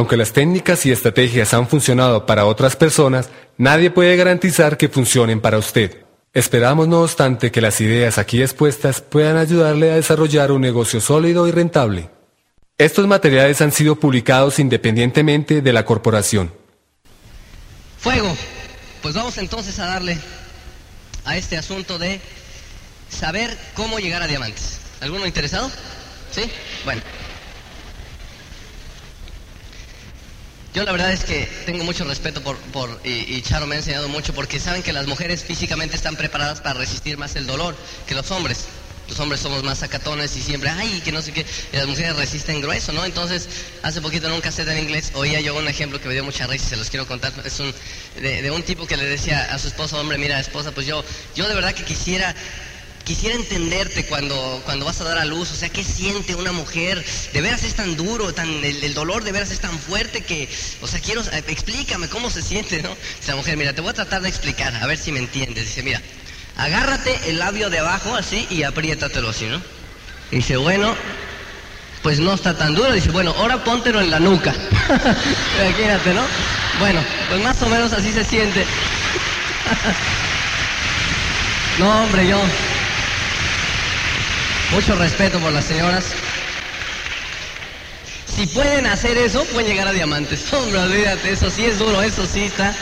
Aunque las técnicas y estrategias han funcionado para otras personas, nadie puede garantizar que funcionen para usted. Esperamos, no obstante, que las ideas aquí expuestas puedan ayudarle a desarrollar un negocio sólido y rentable. Estos materiales han sido publicados independientemente de la corporación. Fuego. Pues vamos entonces a darle a este asunto de saber cómo llegar a diamantes. ¿Alguno interesado? ¿Sí? Bueno. Yo la verdad es que tengo mucho respeto por, por y, Charo me ha enseñado mucho porque saben que las mujeres físicamente están preparadas para resistir más el dolor que los hombres. Los hombres somos más sacatones y siempre, ay, que no sé qué, y las mujeres resisten grueso, ¿no? Entonces, hace poquito en un cassette en inglés oía yo un ejemplo que me dio mucha risa y se los quiero contar. Es un, de, de un tipo que le decía a su esposa, hombre, mira, esposa, pues yo, yo de verdad que quisiera quisiera entenderte cuando, cuando vas a dar a luz, o sea, ¿qué siente una mujer? De veras es tan duro, tan, el, dolor de veras es tan fuerte que, o sea, quiero, explícame cómo se siente, ¿no? Esa mujer, mira, te voy a tratar de explicar, a ver si me entiendes. Dice, mira, agárrate el labio de abajo así y apriétatelo así, ¿no? Y dice, bueno, pues no está tan duro. Dice, bueno, ahora póntelo en la nuca. Imagínate, ¿no? Bueno, pues más o menos así se siente. no, hombre, yo mucho respeto por las señoras. Si pueden hacer eso, pueden llegar a diamantes. Hombre, olvídate, eso sí es duro, eso sí está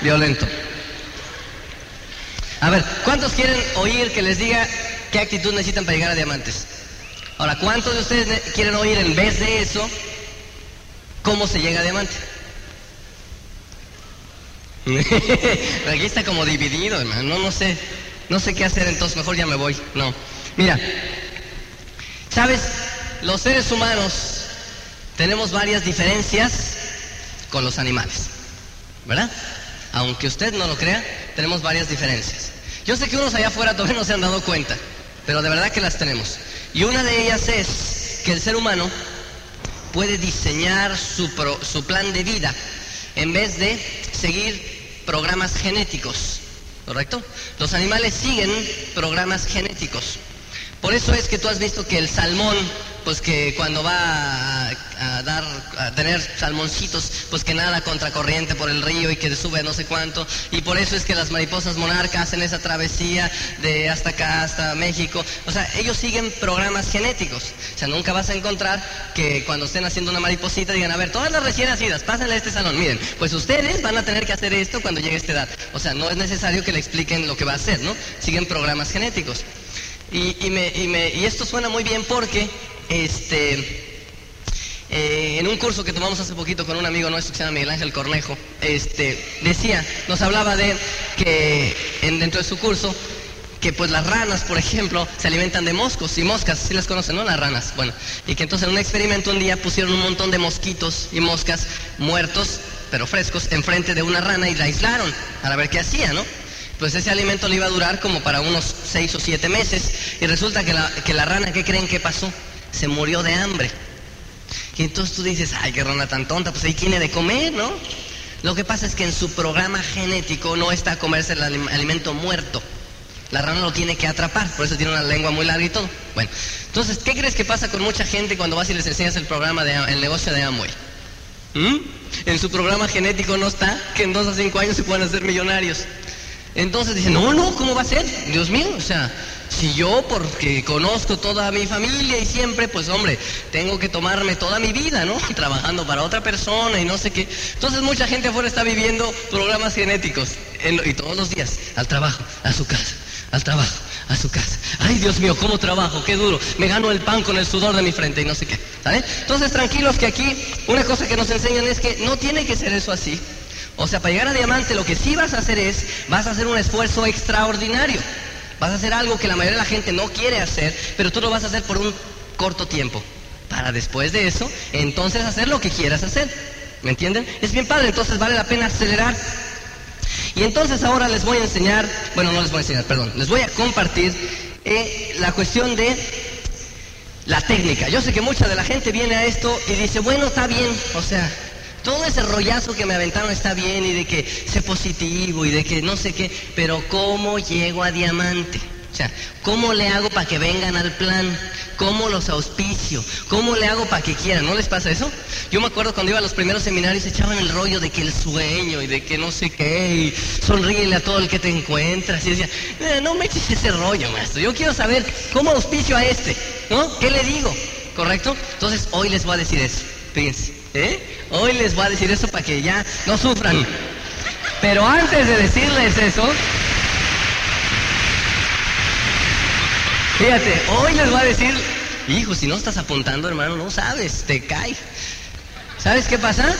violento. A ver, ¿cuántos quieren oír que les diga qué actitud necesitan para llegar a diamantes? Ahora, ¿cuántos de ustedes quieren oír en vez de eso cómo se llega a diamante? Aquí está como dividido, hermano. No, no sé. No sé qué hacer, entonces mejor ya me voy. No. Mira, ¿sabes? Los seres humanos tenemos varias diferencias con los animales. ¿Verdad? Aunque usted no lo crea, tenemos varias diferencias. Yo sé que unos allá afuera todavía no se han dado cuenta, pero de verdad que las tenemos. Y una de ellas es que el ser humano puede diseñar su, pro, su plan de vida en vez de seguir programas genéticos. ¿Correcto? Los animales siguen programas genéticos. Por eso es que tú has visto que el salmón, pues que cuando va a, dar, a tener salmoncitos, pues que nada contracorriente por el río y que sube no sé cuánto. Y por eso es que las mariposas monarcas hacen esa travesía de hasta acá, hasta México. O sea, ellos siguen programas genéticos. O sea, nunca vas a encontrar que cuando estén haciendo una mariposita digan, a ver, todas las recién nacidas, pásenle a este salón. Miren, pues ustedes van a tener que hacer esto cuando llegue esta edad. O sea, no es necesario que le expliquen lo que va a hacer, ¿no? Siguen programas genéticos. Y, y, me, y, me, y, esto suena muy bien porque este, eh, en un curso que tomamos hace poquito con un amigo nuestro que se llama Miguel Ángel Cornejo, este, decía, nos hablaba de que en, dentro de su curso, que pues las ranas, por ejemplo, se alimentan de moscos y moscas, si ¿sí las conocen, ¿no? Las ranas. Bueno, y que entonces en un experimento un día pusieron un montón de mosquitos y moscas muertos, pero frescos, enfrente de una rana y la aislaron para ver qué hacía, ¿no? Pues ese alimento le iba a durar como para unos seis o siete meses. Y resulta que la, que la rana, ¿qué creen que pasó? Se murió de hambre. Y entonces tú dices, ay, qué rana tan tonta, pues ahí tiene de comer, ¿no? Lo que pasa es que en su programa genético no está a comerse el alimento muerto. La rana lo tiene que atrapar, por eso tiene una lengua muy larga y todo. Bueno, entonces, ¿qué crees que pasa con mucha gente cuando vas y les enseñas el programa, de, el negocio de Amway? ¿Mm? En su programa genético no está que en dos a cinco años se puedan hacer millonarios. Entonces dicen, no, no, ¿cómo va a ser? Dios mío, o sea, si yo, porque conozco toda mi familia y siempre, pues hombre, tengo que tomarme toda mi vida, ¿no? Trabajando para otra persona y no sé qué. Entonces mucha gente afuera está viviendo programas genéticos en, y todos los días, al trabajo, a su casa, al trabajo, a su casa. Ay, Dios mío, cómo trabajo, qué duro. Me gano el pan con el sudor de mi frente y no sé qué. ¿Sale? Entonces tranquilos que aquí una cosa que nos enseñan es que no tiene que ser eso así. O sea, para llegar a diamante lo que sí vas a hacer es, vas a hacer un esfuerzo extraordinario. Vas a hacer algo que la mayoría de la gente no quiere hacer, pero tú lo vas a hacer por un corto tiempo. para después de eso, entonces hacer lo que quieras hacer. ¿Me entienden? Es bien padre, entonces vale la pena acelerar. Y entonces ahora les voy a enseñar, bueno, no les voy a enseñar, perdón, les voy a compartir eh, la cuestión de la técnica. Yo sé que mucha de la gente viene a esto y dice, bueno, está bien, o sea, todo ese rollazo que me aventaron está bien y de que sé positivo y de que no sé qué, pero ¿cómo llego a diamante? O sea, ¿cómo le hago para que vengan al plan? ¿Cómo los auspicio? ¿Cómo le hago para que quieran? ¿No les pasa eso? Yo me acuerdo cuando iba a los primeros seminarios echaban el rollo de que el sueño y de que no sé qué, y sonríele a todo el que te encuentras. Y decía, eh, no me eches ese rollo, maestro. Yo quiero saber cómo auspicio a este, ¿no? ¿Qué le digo? ¿Correcto? Entonces hoy les voy a decir eso. Fíjense, ¿eh? Hoy les voy a decir eso para que ya no sufran. Pero antes de decirles eso, Fíjate, hoy les voy a decir, hijo, si no estás apuntando, hermano, no sabes, te cae. ¿Sabes qué pasa?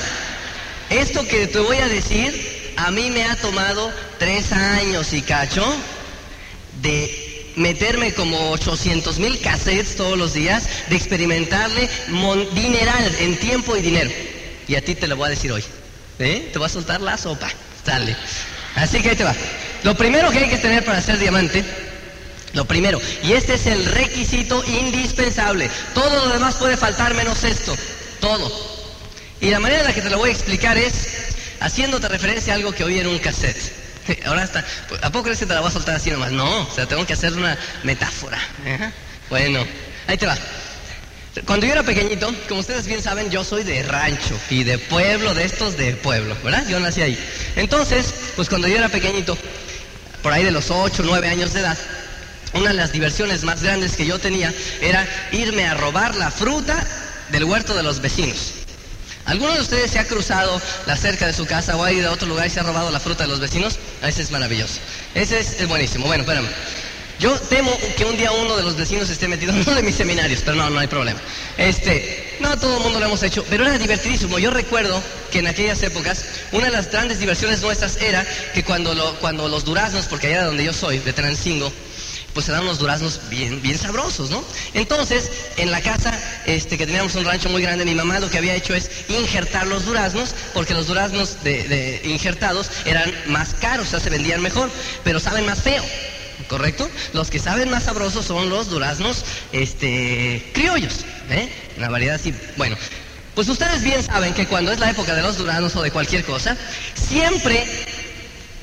Esto que te voy a decir, a mí me ha tomado tres años y cacho de meterme como 800 mil cassettes todos los días, de experimentarle dineral en tiempo y dinero. Y a ti te lo voy a decir hoy. ¿Eh? Te voy a soltar la sopa. Dale. Así que ahí te va. Lo primero que hay que tener para ser diamante lo primero, y este es el requisito indispensable. Todo lo demás puede faltar menos esto. Todo. Y la manera en la que te lo voy a explicar es haciéndote referencia a algo que oí en un cassette. Ahora está, ¿a poco crees que te la voy a soltar así nomás? No, o sea, tengo que hacer una metáfora. Bueno, ahí te va. Cuando yo era pequeñito, como ustedes bien saben, yo soy de rancho y de pueblo, de estos de pueblo, ¿verdad? Yo nací ahí. Entonces, pues cuando yo era pequeñito, por ahí de los 8, 9 años de edad, una de las diversiones más grandes que yo tenía era irme a robar la fruta del huerto de los vecinos. ¿Alguno de ustedes se ha cruzado la cerca de su casa o ha ido a otro lugar y se ha robado la fruta de los vecinos? Ese es maravilloso. Ese es, buenísimo. Bueno, espérame. Yo temo que un día uno de los vecinos esté metido en uno de mis seminarios, pero no, no hay problema. Este, no todo el mundo lo hemos hecho, pero era divertidísimo. Yo recuerdo que en aquellas épocas una de las grandes diversiones nuestras era que cuando, cuando los duraznos, porque allá de donde yo soy, de Transingo, pues eran unos duraznos bien, bien sabrosos, ¿no? Entonces, en la casa, este, que teníamos un rancho muy grande, mi mamá lo que había hecho es injertar los duraznos, porque los duraznos de, injertados eran más caros, o sea, se vendían mejor, pero saben más feo. ¿Correcto? Los que saben más sabrosos son los duraznos este, criollos, ¿eh? Una variedad así. Bueno, pues ustedes bien saben que cuando es la época de los duraznos o de cualquier cosa, siempre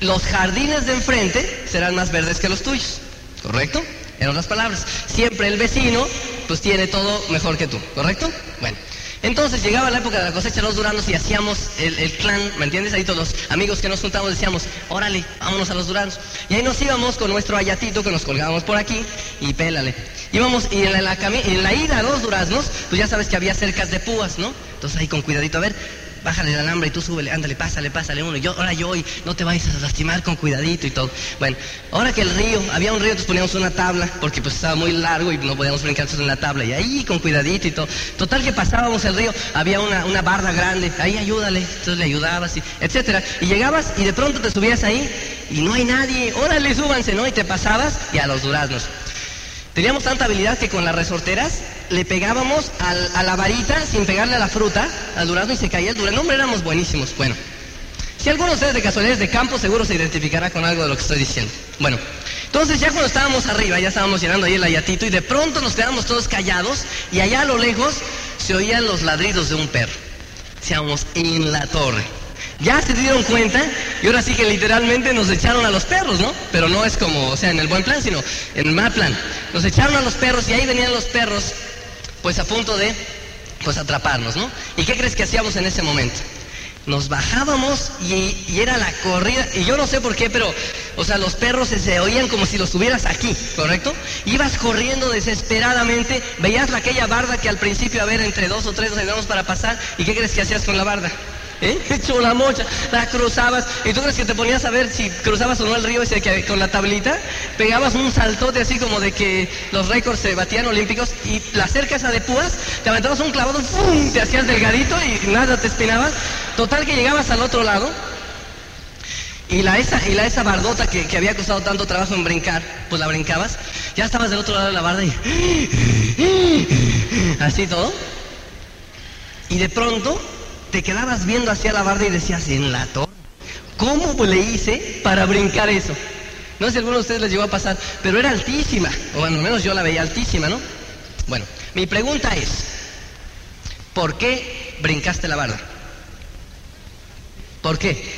los jardines de enfrente serán más verdes que los tuyos. ¿Correcto? En otras palabras, siempre el vecino pues tiene todo mejor que tú, ¿correcto? Bueno, entonces llegaba la época de la cosecha de los duranos y hacíamos el, clan, ¿me entiendes? Ahí todos los amigos que nos juntamos decíamos, órale, vámonos a los duranos. Y ahí nos íbamos con nuestro ayatito que nos colgábamos por aquí y pélale. Íbamos y en la, en la ida a los duraznos, pues ya sabes que había cercas de púas, ¿no? Entonces ahí con cuidadito, a ver, bájale el alambre y tú súbele, ándale, pásale, pásale uno. yo, ahora yo y no te vayas a lastimar con cuidadito y todo. Bueno, ahora que el río, había un río, entonces poníamos una tabla, porque pues estaba muy largo y no podíamos brincar en la tabla. Y ahí con cuidadito y todo. Total que pasábamos el río, había una, una barda grande, ahí ayúdale, entonces le ayudabas, y, etcétera. Y llegabas y de pronto te subías ahí y no hay nadie, órale, súbanse, ¿no? Y te pasabas y a los duraznos. Teníamos tanta habilidad que con las resorteras le pegábamos a la varita sin pegarle a la fruta, al durazno y se caía el durazno. Hombre, éramos buenísimos. Bueno, si alguno de ustedes de casualidades de campo seguro se identificará con algo de lo que estoy diciendo. Bueno, entonces ya cuando estábamos arriba, ya estábamos llenando ahí el ayatito y de pronto nos quedamos todos callados y allá a lo lejos se oían los ladridos de un perro. Seamos en la torre. Ya se dieron cuenta y ahora sí que literalmente nos echaron a los perros, ¿no? Pero no es como, o sea, en el buen plan, sino en el mal plan. Nos echaron a los perros y ahí venían los perros, pues a punto de, pues atraparnos, ¿no? ¿Y qué crees que hacíamos en ese momento? Nos bajábamos y, era la corrida, y yo no sé por qué, pero, o sea, los perros se, oían como si los tuvieras aquí, ¿correcto? Ibas corriendo desesperadamente, veías aquella barda que al principio, a ver, entre dos o tres nos ayudamos para pasar, ¿y qué crees que hacías con la barda? ¿Eh? La mocha, la cruzabas. ¿Y tú crees que te ponías a ver si cruzabas o no el río ese que con la tablita? Pegabas un saltote así como de que los récords se batían olímpicos y la cerca esa de púas, te aventabas un clavado, te hacías delgadito y nada te espinabas. Total que llegabas al otro lado. Y la esa, y la esa bardota que, que había costado tanto trabajo en brincar, pues la brincabas, ya estabas del otro lado de la barda y así todo. Y de pronto te quedabas viendo hacia la barda y decías, en la torre, ¿cómo le hice para brincar eso? No sé si alguno de ustedes les llegó a pasar, pero era altísima, o al menos yo la veía altísima, ¿no? Bueno, mi pregunta es, ¿por qué brincaste la barda? ¿Por qué?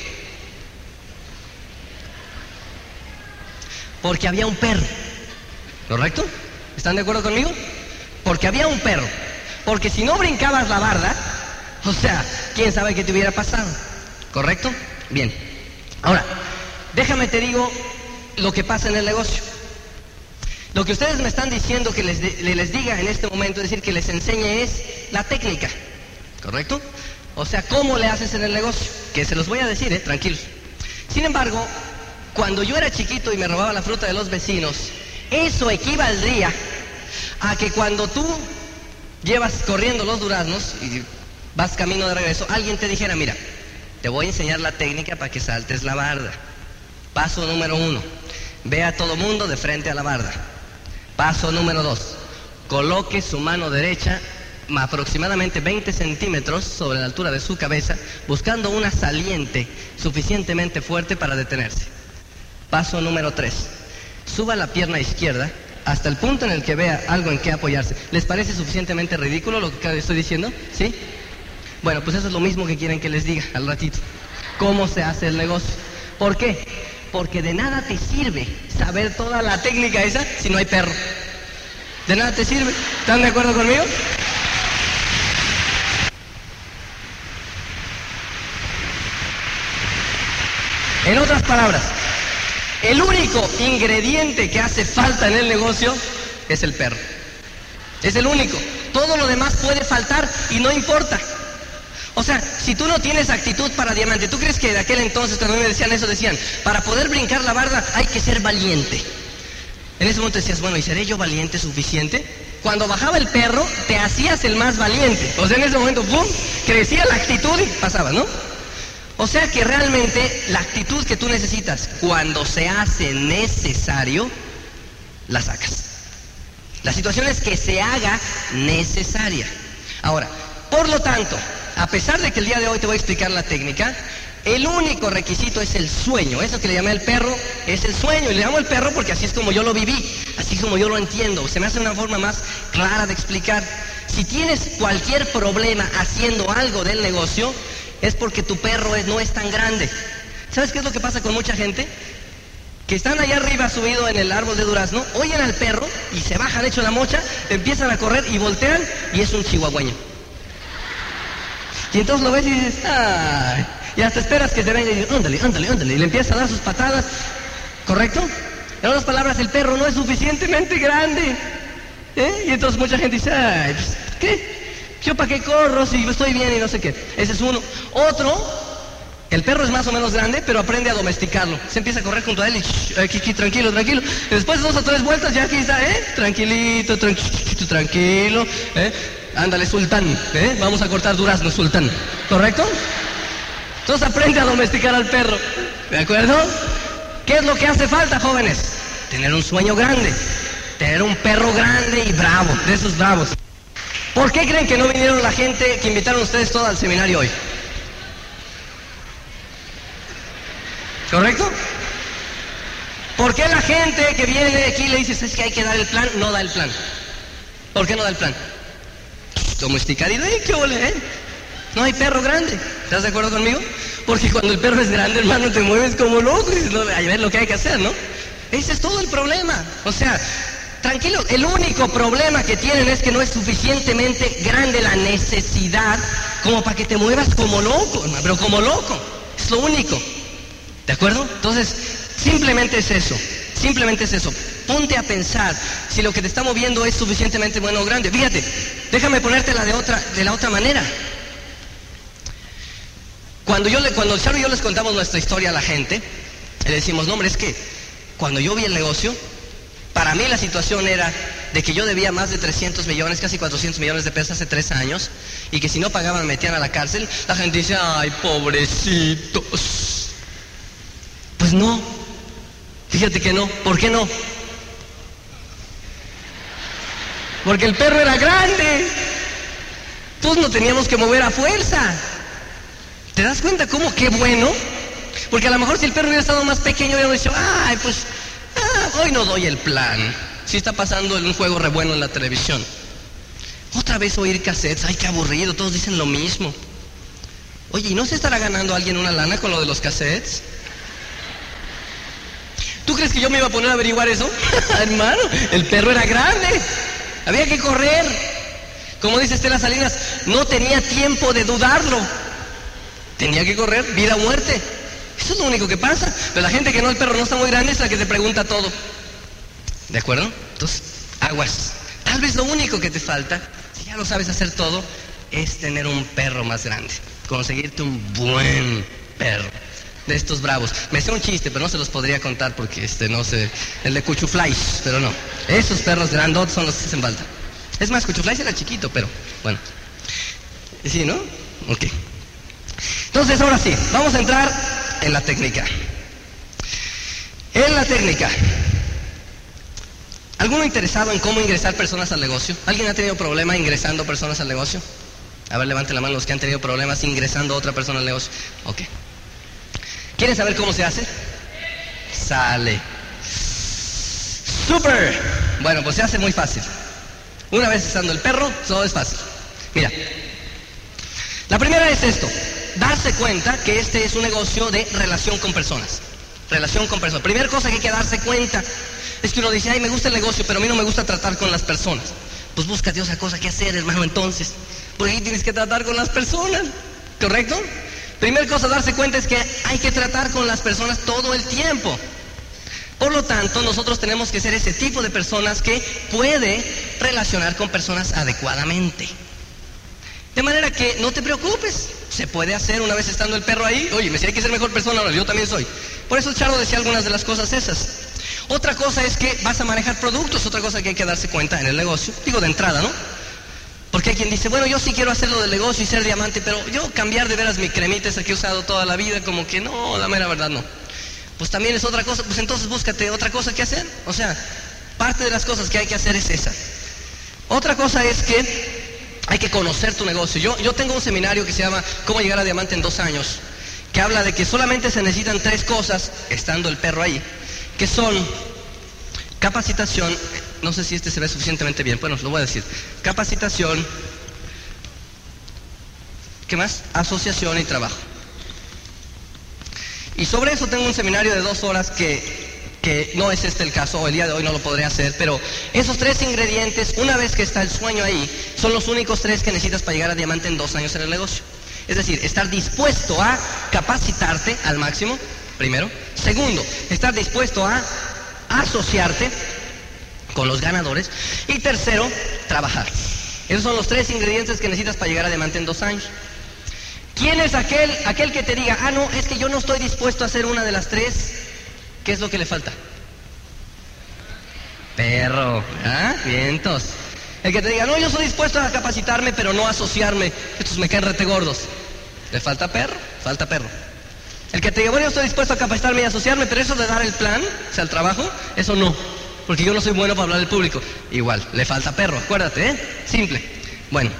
Porque había un perro, ¿correcto? ¿Están de acuerdo conmigo? Porque había un perro. Porque si no brincabas la barda, o sea, quién sabe qué te hubiera pasado. ¿Correcto? Bien. Ahora, déjame te digo lo que pasa en el negocio. Lo que ustedes me están diciendo que les, les diga en este momento, es decir, que les enseñe es la técnica. ¿Correcto? O sea, cómo le haces en el negocio. Que se los voy a decir, ¿eh? Tranquilos. Sin embargo, cuando yo era chiquito y me robaba la fruta de los vecinos, eso equivaldría a que cuando tú llevas corriendo los duraznos y vas camino de regreso, alguien te dijera, mira, te voy a enseñar la técnica para que saltes la barda. Paso número uno, ve a todo mundo de frente a la barda. Paso número dos, coloque su mano derecha aproximadamente 20 centímetros sobre la altura de su cabeza, buscando una saliente suficientemente fuerte para detenerse. Paso número tres, suba la pierna izquierda hasta el punto en el que vea algo en que apoyarse. ¿Les parece suficientemente ridículo lo que estoy diciendo? ¿Sí? Bueno, pues eso es lo mismo que quieren que les diga al ratito. ¿Cómo se hace el negocio? ¿Por qué? Porque de nada te sirve saber toda la técnica esa si no hay perro. De nada te sirve. ¿Están de acuerdo conmigo? En otras palabras, el único ingrediente que hace falta en el negocio es el perro. Es el único. Todo lo demás puede faltar y no importa. O sea, si tú no tienes actitud para diamante, ¿tú crees que de aquel entonces cuando me decían eso decían, para poder brincar la barda hay que ser valiente? En ese momento decías, bueno, ¿y seré yo valiente suficiente? Cuando bajaba el perro, te hacías el más valiente. O sea, en ese momento, ¡pum! Crecía la actitud y pasaba, ¿no? O sea que realmente la actitud que tú necesitas cuando se hace necesario, la sacas. La situación es que se haga necesaria. Ahora, por lo tanto, a pesar de que el día de hoy te voy a explicar la técnica, el único requisito es el sueño. Eso que le llamé el perro es el sueño. Y le llamo el perro porque así es como yo lo viví, así como yo lo entiendo. Se me hace una forma más clara de explicar. Si tienes cualquier problema haciendo algo del negocio, es porque tu perro no es tan grande. ¿Sabes qué es lo que pasa con mucha gente? Que están allá arriba subido en el árbol de durazno, oyen al perro y se bajan hecho la mocha, empiezan a correr y voltean y es un chihuahueño. Y entonces lo ves y dices, ¡ay! Y hasta esperas que se venga y dices, ándale, ándale, ándale. Y le empieza a dar sus patadas. ¿Correcto? En otras palabras, el perro no es suficientemente grande. ¿Eh? Y entonces mucha gente dice, ay, pues, ¿qué? ¿Yo para qué corro si estoy bien y no sé qué? Ese es uno. Otro, el perro es más o menos grande, pero aprende a domesticarlo. Se empieza a correr junto a él y aquí, tranquilo, tranquilo. Y después de dos o tres vueltas ya aquí está, ¿eh? Tranquilito, tranquilo, tranquilo, ¿eh? Ándale, sultán, ¿eh? Vamos a cortar durazno, sultán. ¿Correcto? Entonces aprende a domesticar al perro. ¿De acuerdo? ¿Qué es lo que hace falta, jóvenes? Tener un sueño grande. Tener un perro grande y bravo, de esos bravos. ¿Por qué creen que no vinieron la gente que invitaron ustedes todos al seminario hoy? ¿Correcto? ¿Por qué la gente que viene aquí le dices es que hay que dar el plan, no da el plan? ¿Por qué no da el plan? ¿Qué ole, eh? No hay perro grande. ¿Estás de acuerdo conmigo? Porque cuando el perro es grande, hermano, te mueves como loco y no, a ver lo que hay que hacer, ¿no? Ese es todo el problema. O sea, Tranquilo, el único problema que tienen es que no es suficientemente grande la necesidad como para que te muevas como loco, pero como loco. Es lo único. ¿De acuerdo? Entonces, simplemente es eso. Simplemente es eso. Ponte a pensar si lo que te está moviendo es suficientemente bueno o grande. Fíjate, déjame ponértela de otra, de la otra manera. Cuando yo le, cuando y yo les contamos nuestra historia a la gente, le decimos, no hombre, es que cuando yo vi el negocio, para mí la situación era de que yo debía más de 300 millones, casi 400 millones de pesos hace tres años, y que si no pagaban me metían a la cárcel. La gente dice, ay, pobrecitos. Pues no. Fíjate que no. ¿Por qué no? Porque el perro era grande. Todos nos teníamos que mover a fuerza. ¿Te das cuenta cómo qué bueno? Porque a lo mejor si el perro hubiera estado más pequeño, hubiera dicho, ay, pues, ah, hoy no doy el plan. Si está pasando un juego re bueno en la televisión. Otra vez oír cassettes, ay, qué aburrido, todos dicen lo mismo. Oye, ¿y no se estará ganando alguien una lana con lo de los cassettes? ¿Tú crees que yo me iba a poner a averiguar eso? Hermano, el perro era grande. Había que correr. Como dice Estela Salinas, no tenía tiempo de dudarlo. Tenía que correr, vida o muerte. Eso es lo único que pasa. Pero la gente que no, el perro no está muy grande es la que te pregunta todo. ¿De acuerdo? Entonces, aguas. Tal vez lo único que te falta, si ya lo sabes hacer todo, es tener un perro más grande. Conseguirte un buen perro. De estos bravos. Me sé un chiste, pero no se los podría contar porque este no sé. El de Cuchuflais, pero no. Esos perros grandotes son los que hacen falta. Es más, Cuchuflais era chiquito, pero bueno. Sí, ¿no? Ok. Entonces, ahora sí, vamos a entrar en la técnica. En la técnica. ¿Alguno interesado en cómo ingresar personas al negocio? ¿Alguien ha tenido problema ingresando personas al negocio? A ver, levante la mano los que han tenido problemas ingresando a otra persona al negocio. Ok. ¿Quieren saber cómo se hace? Sale. ¡Super! Bueno, pues se hace muy fácil. Una vez estando el perro, todo es fácil. Mira. La primera es esto. Darse cuenta que este es un negocio de relación con personas. Relación con personas. Primera cosa que hay que darse cuenta es que uno dice, ay, me gusta el negocio, pero a mí no me gusta tratar con las personas. Pues búscate otra cosa que hacer, hermano, entonces. Porque ahí tienes que tratar con las personas. ¿Correcto? Primera cosa darse cuenta es que hay que tratar con las personas todo el tiempo. Por lo tanto, nosotros tenemos que ser ese tipo de personas que puede relacionar con personas adecuadamente. De manera que no te preocupes, se puede hacer una vez estando el perro ahí. Oye, me si hay que ser mejor persona, ahora yo también soy. Por eso Charo decía algunas de las cosas esas. Otra cosa es que vas a manejar productos, otra cosa que hay que darse cuenta en el negocio, digo de entrada, ¿no? Porque hay quien dice, bueno, yo sí quiero hacerlo del negocio y ser diamante, pero yo cambiar de veras mi cremita esa que he usado toda la vida, como que no, la mera verdad no. Pues también es otra cosa, pues entonces búscate otra cosa que hacer. O sea, parte de las cosas que hay que hacer es esa. Otra cosa es que hay que conocer tu negocio. Yo, yo tengo un seminario que se llama Cómo llegar a diamante en dos años, que habla de que solamente se necesitan tres cosas, estando el perro ahí, que son capacitación, no sé si este se ve suficientemente bien, bueno, lo voy a decir. Capacitación, ¿qué más? Asociación y trabajo. Y sobre eso tengo un seminario de dos horas que, que no es este el caso, el día de hoy no lo podré hacer, pero esos tres ingredientes, una vez que está el sueño ahí, son los únicos tres que necesitas para llegar a diamante en dos años en el negocio. Es decir, estar dispuesto a capacitarte al máximo, primero. Segundo, estar dispuesto a asociarte con los ganadores. Y tercero, trabajar. Esos son los tres ingredientes que necesitas para llegar a diamante en dos años. ¿Quién es aquel, aquel que te diga, ah, no, es que yo no estoy dispuesto a hacer una de las tres? ¿Qué es lo que le falta? Perro, ¿ah? Vientos. El que te diga, no, yo estoy dispuesto a capacitarme, pero no a asociarme. Estos me caen rete gordos. ¿Le falta perro? Falta perro. El que te diga, bueno, yo estoy dispuesto a capacitarme y asociarme, pero eso de dar el plan, o sea, el trabajo, eso no. Porque yo no soy bueno para hablar al público. Igual, le falta perro, acuérdate, ¿eh? Simple. Bueno.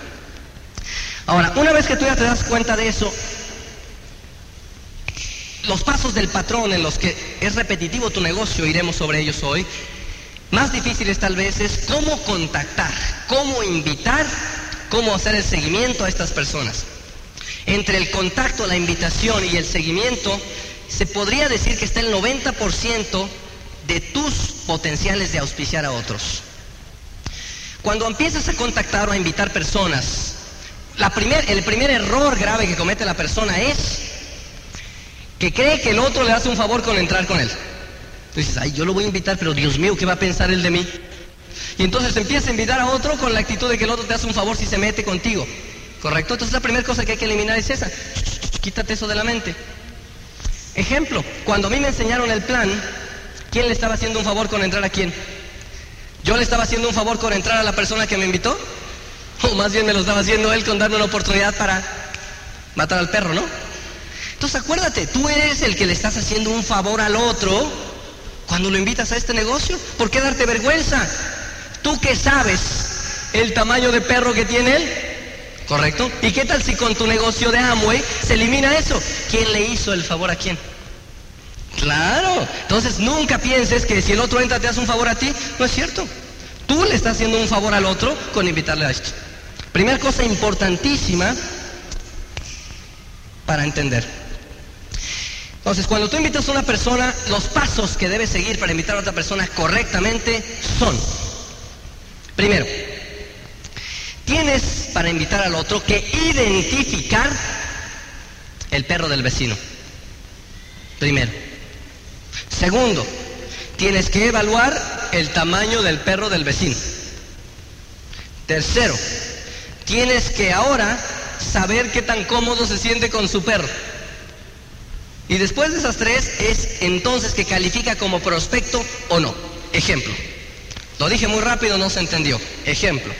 Ahora, una vez que tú ya te das cuenta de eso, los pasos del patrón en los que es repetitivo tu negocio, iremos sobre ellos hoy, más difíciles tal vez es cómo contactar, cómo invitar, cómo hacer el seguimiento a estas personas. Entre el contacto, la invitación y el seguimiento, se podría decir que está el 90% de tus potenciales de auspiciar a otros. Cuando empiezas a contactar o a invitar personas, la primer, el primer error grave que comete la persona es que cree que el otro le hace un favor con entrar con él. Tú dices, ay, yo lo voy a invitar, pero Dios mío, ¿qué va a pensar él de mí? Y entonces empieza a invitar a otro con la actitud de que el otro te hace un favor si se mete contigo. ¿Correcto? Entonces la primera cosa que hay que eliminar es esa. Quítate eso de la mente. Ejemplo, cuando a mí me enseñaron el plan, ¿quién le estaba haciendo un favor con entrar a quién? ¿Yo le estaba haciendo un favor con entrar a la persona que me invitó? O más bien me lo estaba haciendo él con darme una oportunidad para matar al perro, ¿no? Entonces acuérdate, tú eres el que le estás haciendo un favor al otro cuando lo invitas a este negocio. ¿Por qué darte vergüenza? ¿Tú que sabes el tamaño de perro que tiene él? ¿Correcto? ¿Y qué tal si con tu negocio de Amway se elimina eso? ¿Quién le hizo el favor a quién? Claro. Entonces nunca pienses que si el otro entra te hace un favor a ti. No es cierto. Tú le estás haciendo un favor al otro con invitarle a esto. Primera cosa importantísima para entender. Entonces, cuando tú invitas a una persona, los pasos que debes seguir para invitar a otra persona correctamente son, primero, tienes para invitar al otro que identificar el perro del vecino. Primero. Segundo, tienes que evaluar el tamaño del perro del vecino. Tercero, tienes que ahora saber qué tan cómodo se siente con su perro. Y después de esas tres es entonces que califica como prospecto o no. Ejemplo. Lo dije muy rápido, no se entendió. Ejemplo.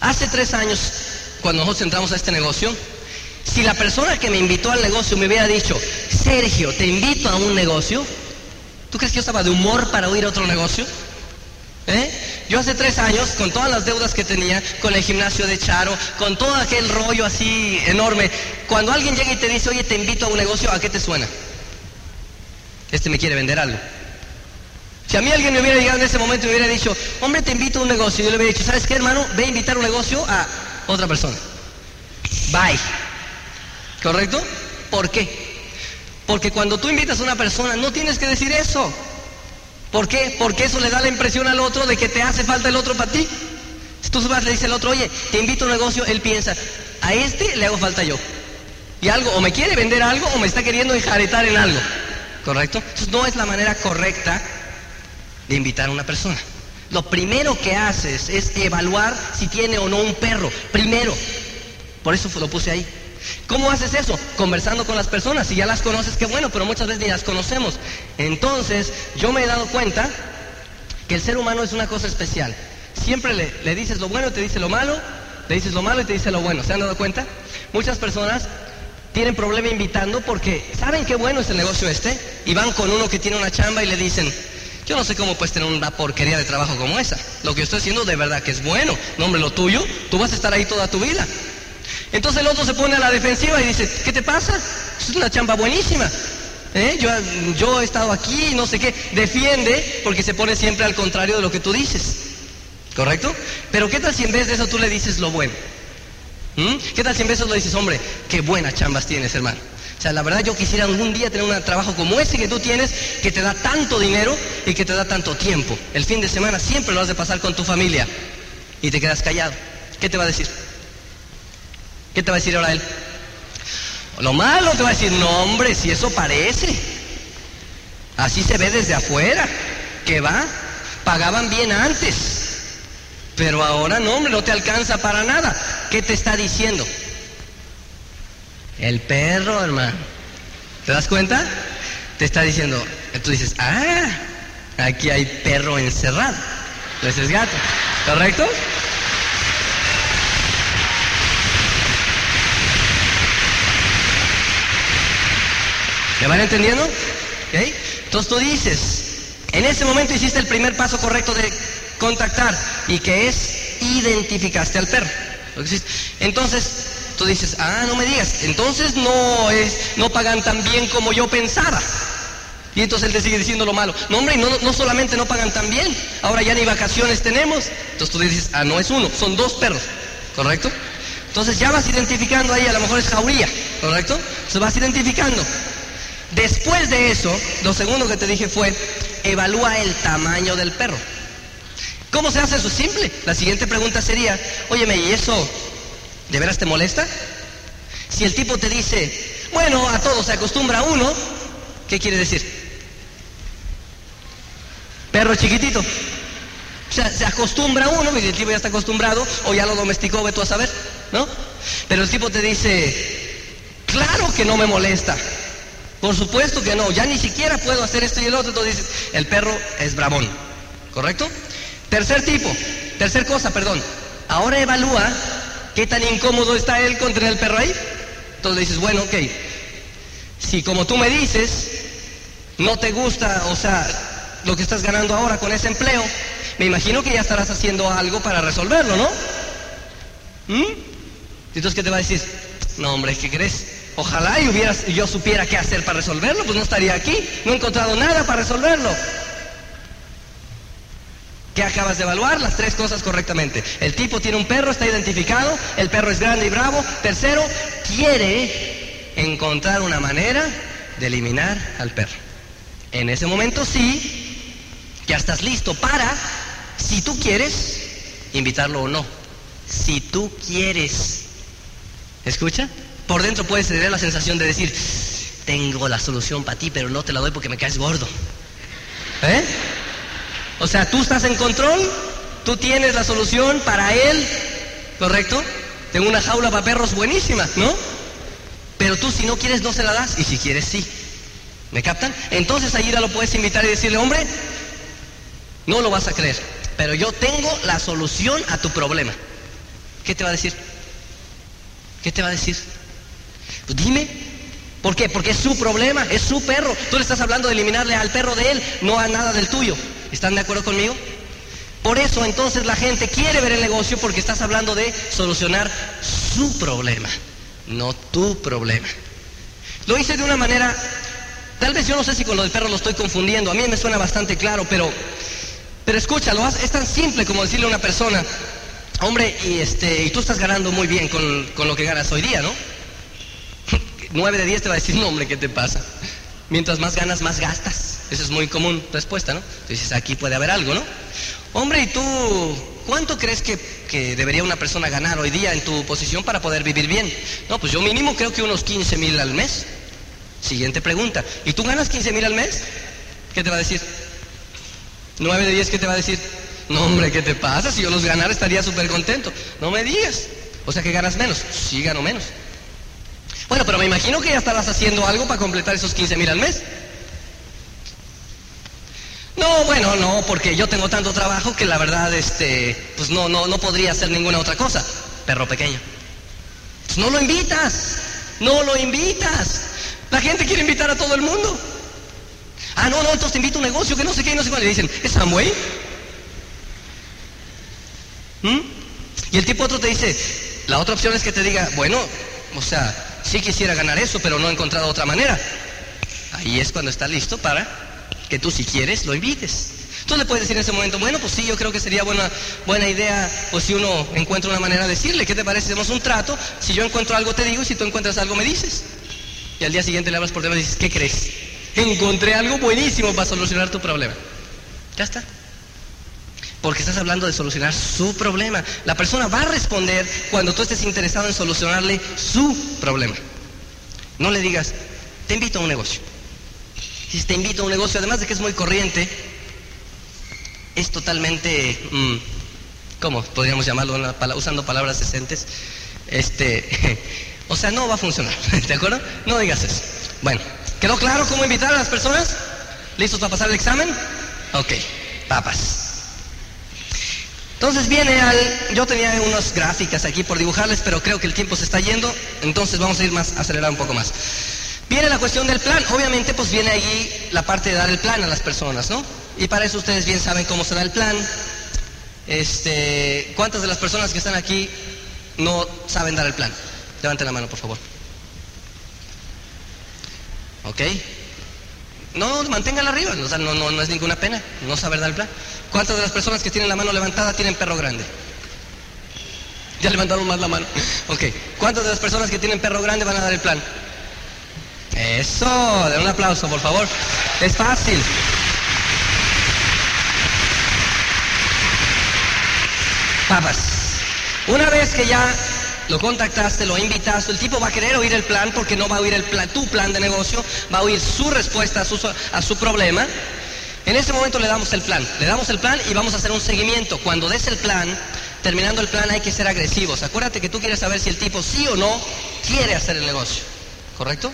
Hace tres años, cuando nosotros entramos a este negocio, si la persona que me invitó al negocio me hubiera dicho, Sergio, te invito a un negocio, ¿tú crees que yo estaba de humor para oír otro negocio? ¿Eh? Yo hace tres años, con todas las deudas que tenía, con el gimnasio de Charo, con todo aquel rollo así enorme, cuando alguien llega y te dice, oye, te invito a un negocio, ¿a qué te suena? Este me quiere vender algo. Si a mí alguien me hubiera llegado en ese momento y me hubiera dicho, hombre, te invito a un negocio, yo le hubiera dicho, ¿sabes qué, hermano? Ve a invitar un negocio a otra persona. Bye. ¿Correcto? ¿Por qué? Porque cuando tú invitas a una persona, no tienes que decir eso. ¿Por qué? Porque eso le da la impresión al otro de que te hace falta el otro para ti. Si tú vas le dices al otro, oye, te invito a un negocio, él piensa, a este le hago falta yo. Y algo, o me quiere vender algo o me está queriendo enjaretar en algo. ¿Correcto? Entonces no es la manera correcta de invitar a una persona. Lo primero que haces es evaluar si tiene o no un perro. Primero. Por eso lo puse ahí. ¿Cómo haces eso? Conversando con las personas. Si ya las conoces, qué bueno, pero muchas veces ni las conocemos. Entonces, yo me he dado cuenta que el ser humano es una cosa especial. Siempre le, le dices lo bueno, te dice lo malo, le dices lo malo y te dice lo bueno. ¿Se han dado cuenta? Muchas personas tienen problema invitando porque saben qué bueno es el negocio este y van con uno que tiene una chamba y le dicen, yo no sé cómo puedes tener una porquería de trabajo como esa. Lo que estoy haciendo de verdad que es bueno. No, hombre, lo tuyo, tú vas a estar ahí toda tu vida. Entonces el otro se pone a la defensiva y dice, ¿qué te pasa? Es una chamba buenísima. ¿Eh? Yo, yo he estado aquí, no sé qué. Defiende porque se pone siempre al contrario de lo que tú dices. ¿Correcto? Pero ¿qué tal si en vez de eso tú le dices lo bueno? ¿Mm? ¿Qué tal si en vez de eso le dices, hombre, qué buenas chambas tienes, hermano? O sea, la verdad yo quisiera algún día tener un trabajo como ese que tú tienes, que te da tanto dinero y que te da tanto tiempo. El fin de semana siempre lo has de pasar con tu familia y te quedas callado. ¿Qué te va a decir? ¿Qué te va a decir ahora él? Lo malo te va a decir, no hombre, si eso parece. Así se ve desde afuera. ¿Qué va? Pagaban bien antes. Pero ahora no, hombre, no te alcanza para nada. ¿Qué te está diciendo? El perro, hermano. ¿Te das cuenta? Te está diciendo, tú dices, ah, aquí hay perro encerrado. Entonces es gato. ¿Correcto? ¿Me van entendiendo? Entonces tú dices, en ese momento hiciste el primer paso correcto de contactar y que es identificaste al perro. Entonces tú dices, ah, no me digas, entonces no es, no pagan tan bien como yo pensaba. Y entonces él te sigue diciendo lo malo. No, hombre, no, no solamente no pagan tan bien, ahora ya ni vacaciones tenemos. Entonces tú dices, ah, no es uno, son dos perros, ¿correcto? Entonces ya vas identificando ahí, a lo mejor es jauría, ¿correcto? Se vas identificando. Después de eso, lo segundo que te dije fue, evalúa el tamaño del perro. ¿Cómo se hace eso? Simple. La siguiente pregunta sería, óyeme, ¿y eso de veras te molesta? Si el tipo te dice, bueno, a todo se acostumbra uno, ¿qué quiere decir? Perro chiquitito. O sea, se acostumbra uno, y el tipo ya está acostumbrado, o ya lo domesticó, ve tú a saber, ¿no? Pero el tipo te dice, claro que no me molesta. Por supuesto que no, ya ni siquiera puedo hacer esto y el otro, entonces dices, el perro es bravón, ¿correcto? Tercer tipo, tercer cosa, perdón, ahora evalúa qué tan incómodo está él con tener el perro ahí. Entonces dices, bueno, ok, si como tú me dices, no te gusta, o sea, lo que estás ganando ahora con ese empleo, me imagino que ya estarás haciendo algo para resolverlo, ¿no? ¿Mm? Entonces, ¿qué te va a decir? No, hombre, ¿qué crees? Ojalá y hubieras, yo supiera qué hacer para resolverlo, pues no estaría aquí. No he encontrado nada para resolverlo. ¿Qué acabas de evaluar? Las tres cosas correctamente. El tipo tiene un perro, está identificado, el perro es grande y bravo. Tercero, quiere encontrar una manera de eliminar al perro. En ese momento sí, ya estás listo para, si tú quieres, invitarlo o no. Si tú quieres. ¿Escucha? Por dentro puedes tener la sensación de decir, tengo la solución para ti, pero no te la doy porque me caes gordo. ¿Eh? O sea, tú estás en control, tú tienes la solución para él, ¿correcto? Tengo una jaula para perros buenísima, ¿no? Pero tú si no quieres no se la das y si quieres sí. ¿Me captan? Entonces ahí ya lo puedes invitar y decirle, hombre, no lo vas a creer, pero yo tengo la solución a tu problema. ¿Qué te va a decir? ¿Qué te va a decir? Pues dime. ¿Por qué? Porque es su problema, es su perro. Tú le estás hablando de eliminarle al perro de él, no a nada del tuyo. ¿Están de acuerdo conmigo? Por eso entonces la gente quiere ver el negocio porque estás hablando de solucionar su problema, no tu problema. Lo hice de una manera, tal vez yo no sé si con lo del perro lo estoy confundiendo, a mí me suena bastante claro, pero, pero escúchalo, es tan simple como decirle a una persona, hombre, y, este, y tú estás ganando muy bien con, con lo que ganas hoy día, ¿no? 9 de 10 te va a decir, no, hombre, ¿qué te pasa? Mientras más ganas, más gastas. Esa es muy común respuesta, ¿no? Entonces aquí puede haber algo, ¿no? Hombre, ¿y tú cuánto crees que, que, debería una persona ganar hoy día en tu posición para poder vivir bien? No, pues yo mínimo creo que unos 15 mil al mes. Siguiente pregunta. ¿Y tú ganas 15 mil al mes? ¿Qué te va a decir? 9 de 10, ¿qué te va a decir? No, hombre, ¿qué te pasa? Si yo los ganara estaría súper contento. No me digas. O sea que ganas menos. Sí, gano menos. Bueno, pero me imagino que ya estarás haciendo algo para completar esos 15 mil al mes. No, bueno, no, porque yo tengo tanto trabajo que la verdad, este, pues no, no, no podría hacer ninguna otra cosa. Perro pequeño. Pues no lo invitas, no lo invitas. La gente quiere invitar a todo el mundo. Ah, no, no, entonces te invito a un negocio que no sé qué, no sé cuál. Y dicen, ¿es Amway? ¿Mm? Y el tipo otro te dice, la otra opción es que te diga, bueno, o sea, sí quisiera ganar eso, pero no he encontrado otra manera. Ahí es cuando está listo para que tú si quieres lo invites. Tú le puedes decir en ese momento, bueno, pues sí, yo creo que sería buena, buena idea, pues si uno encuentra una manera de decirle, ¿qué te parece? Hacemos un trato, si yo encuentro algo te digo, y si tú encuentras algo me dices. Y al día siguiente le hablas por teléfono y dices, ¿qué crees? Encontré algo buenísimo para solucionar tu problema. Ya está. Porque estás hablando de solucionar su problema. La persona va a responder cuando tú estés interesado en solucionarle su problema. No le digas, te invito a un negocio si te invito a un negocio, además de que es muy corriente, es totalmente, mm, ¿cómo podríamos llamarlo usando palabras decentes? Este, o sea, no va a funcionar, ¿de acuerdo? No digas eso. Bueno, ¿quedó claro cómo invitar a las personas? ¿Listos para pasar el examen? Ok, papas. Entonces viene al... Yo tenía unas gráficas aquí por dibujarles, pero creo que el tiempo se está yendo, entonces vamos a ir más, acelerar un poco más. Viene la cuestión del plan. Obviamente, pues viene allí la parte de dar el plan a las personas, ¿no? Y para eso ustedes bien saben cómo se da el plan. Este, ¿cuántas de las personas que están aquí no saben dar el plan? Levanten la mano, por favor. ¿Ok? No, manténganla arriba, o sea, no, no, no es ninguna pena no saber dar el plan. ¿Cuántas de las personas que tienen la mano levantada tienen perro grande? Ya levantaron más la mano. Ok. ¿Cuántas de las personas que tienen perro grande van a dar el plan? Eso, den un aplauso, por favor. Es fácil. Papas, una vez que ya lo contactaste, lo invitaste, el tipo va a querer oír el plan porque no va a oír el plan, tu plan de negocio, va a oír su respuesta a su, a su problema. En ese momento le damos el plan, le damos el plan y vamos a hacer un seguimiento. Cuando des el plan, terminando el plan hay que ser agresivos. Acuérdate que tú quieres saber si el tipo sí o no quiere hacer el negocio, ¿correcto?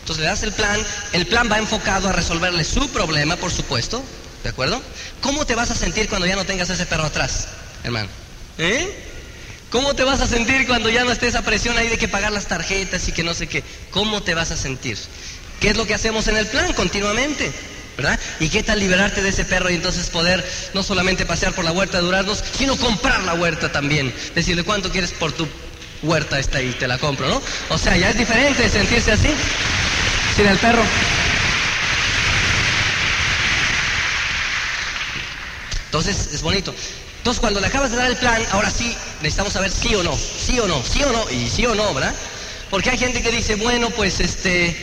Entonces le das el plan, el plan va enfocado a resolverle su problema, por supuesto, ¿de acuerdo? ¿Cómo te vas a sentir cuando ya no tengas ese perro atrás, hermano? ¿Eh? ¿Cómo te vas a sentir cuando ya no esté esa presión ahí de que pagar las tarjetas y que no sé qué? ¿Cómo te vas a sentir? ¿Qué es lo que hacemos en el plan continuamente? ¿verdad? ¿Y qué tal liberarte de ese perro y entonces poder no solamente pasear por la huerta de duraznos, sino comprar la huerta también? Decirle cuánto quieres por tu huerta esta y te la compro, ¿no? O sea, ya es diferente sentirse así, sin el perro. Entonces es bonito. Entonces cuando le acabas de dar el plan, ahora sí necesitamos saber sí o no, sí o no, sí o no y sí o no, ¿verdad? Porque hay gente que dice, bueno, pues este,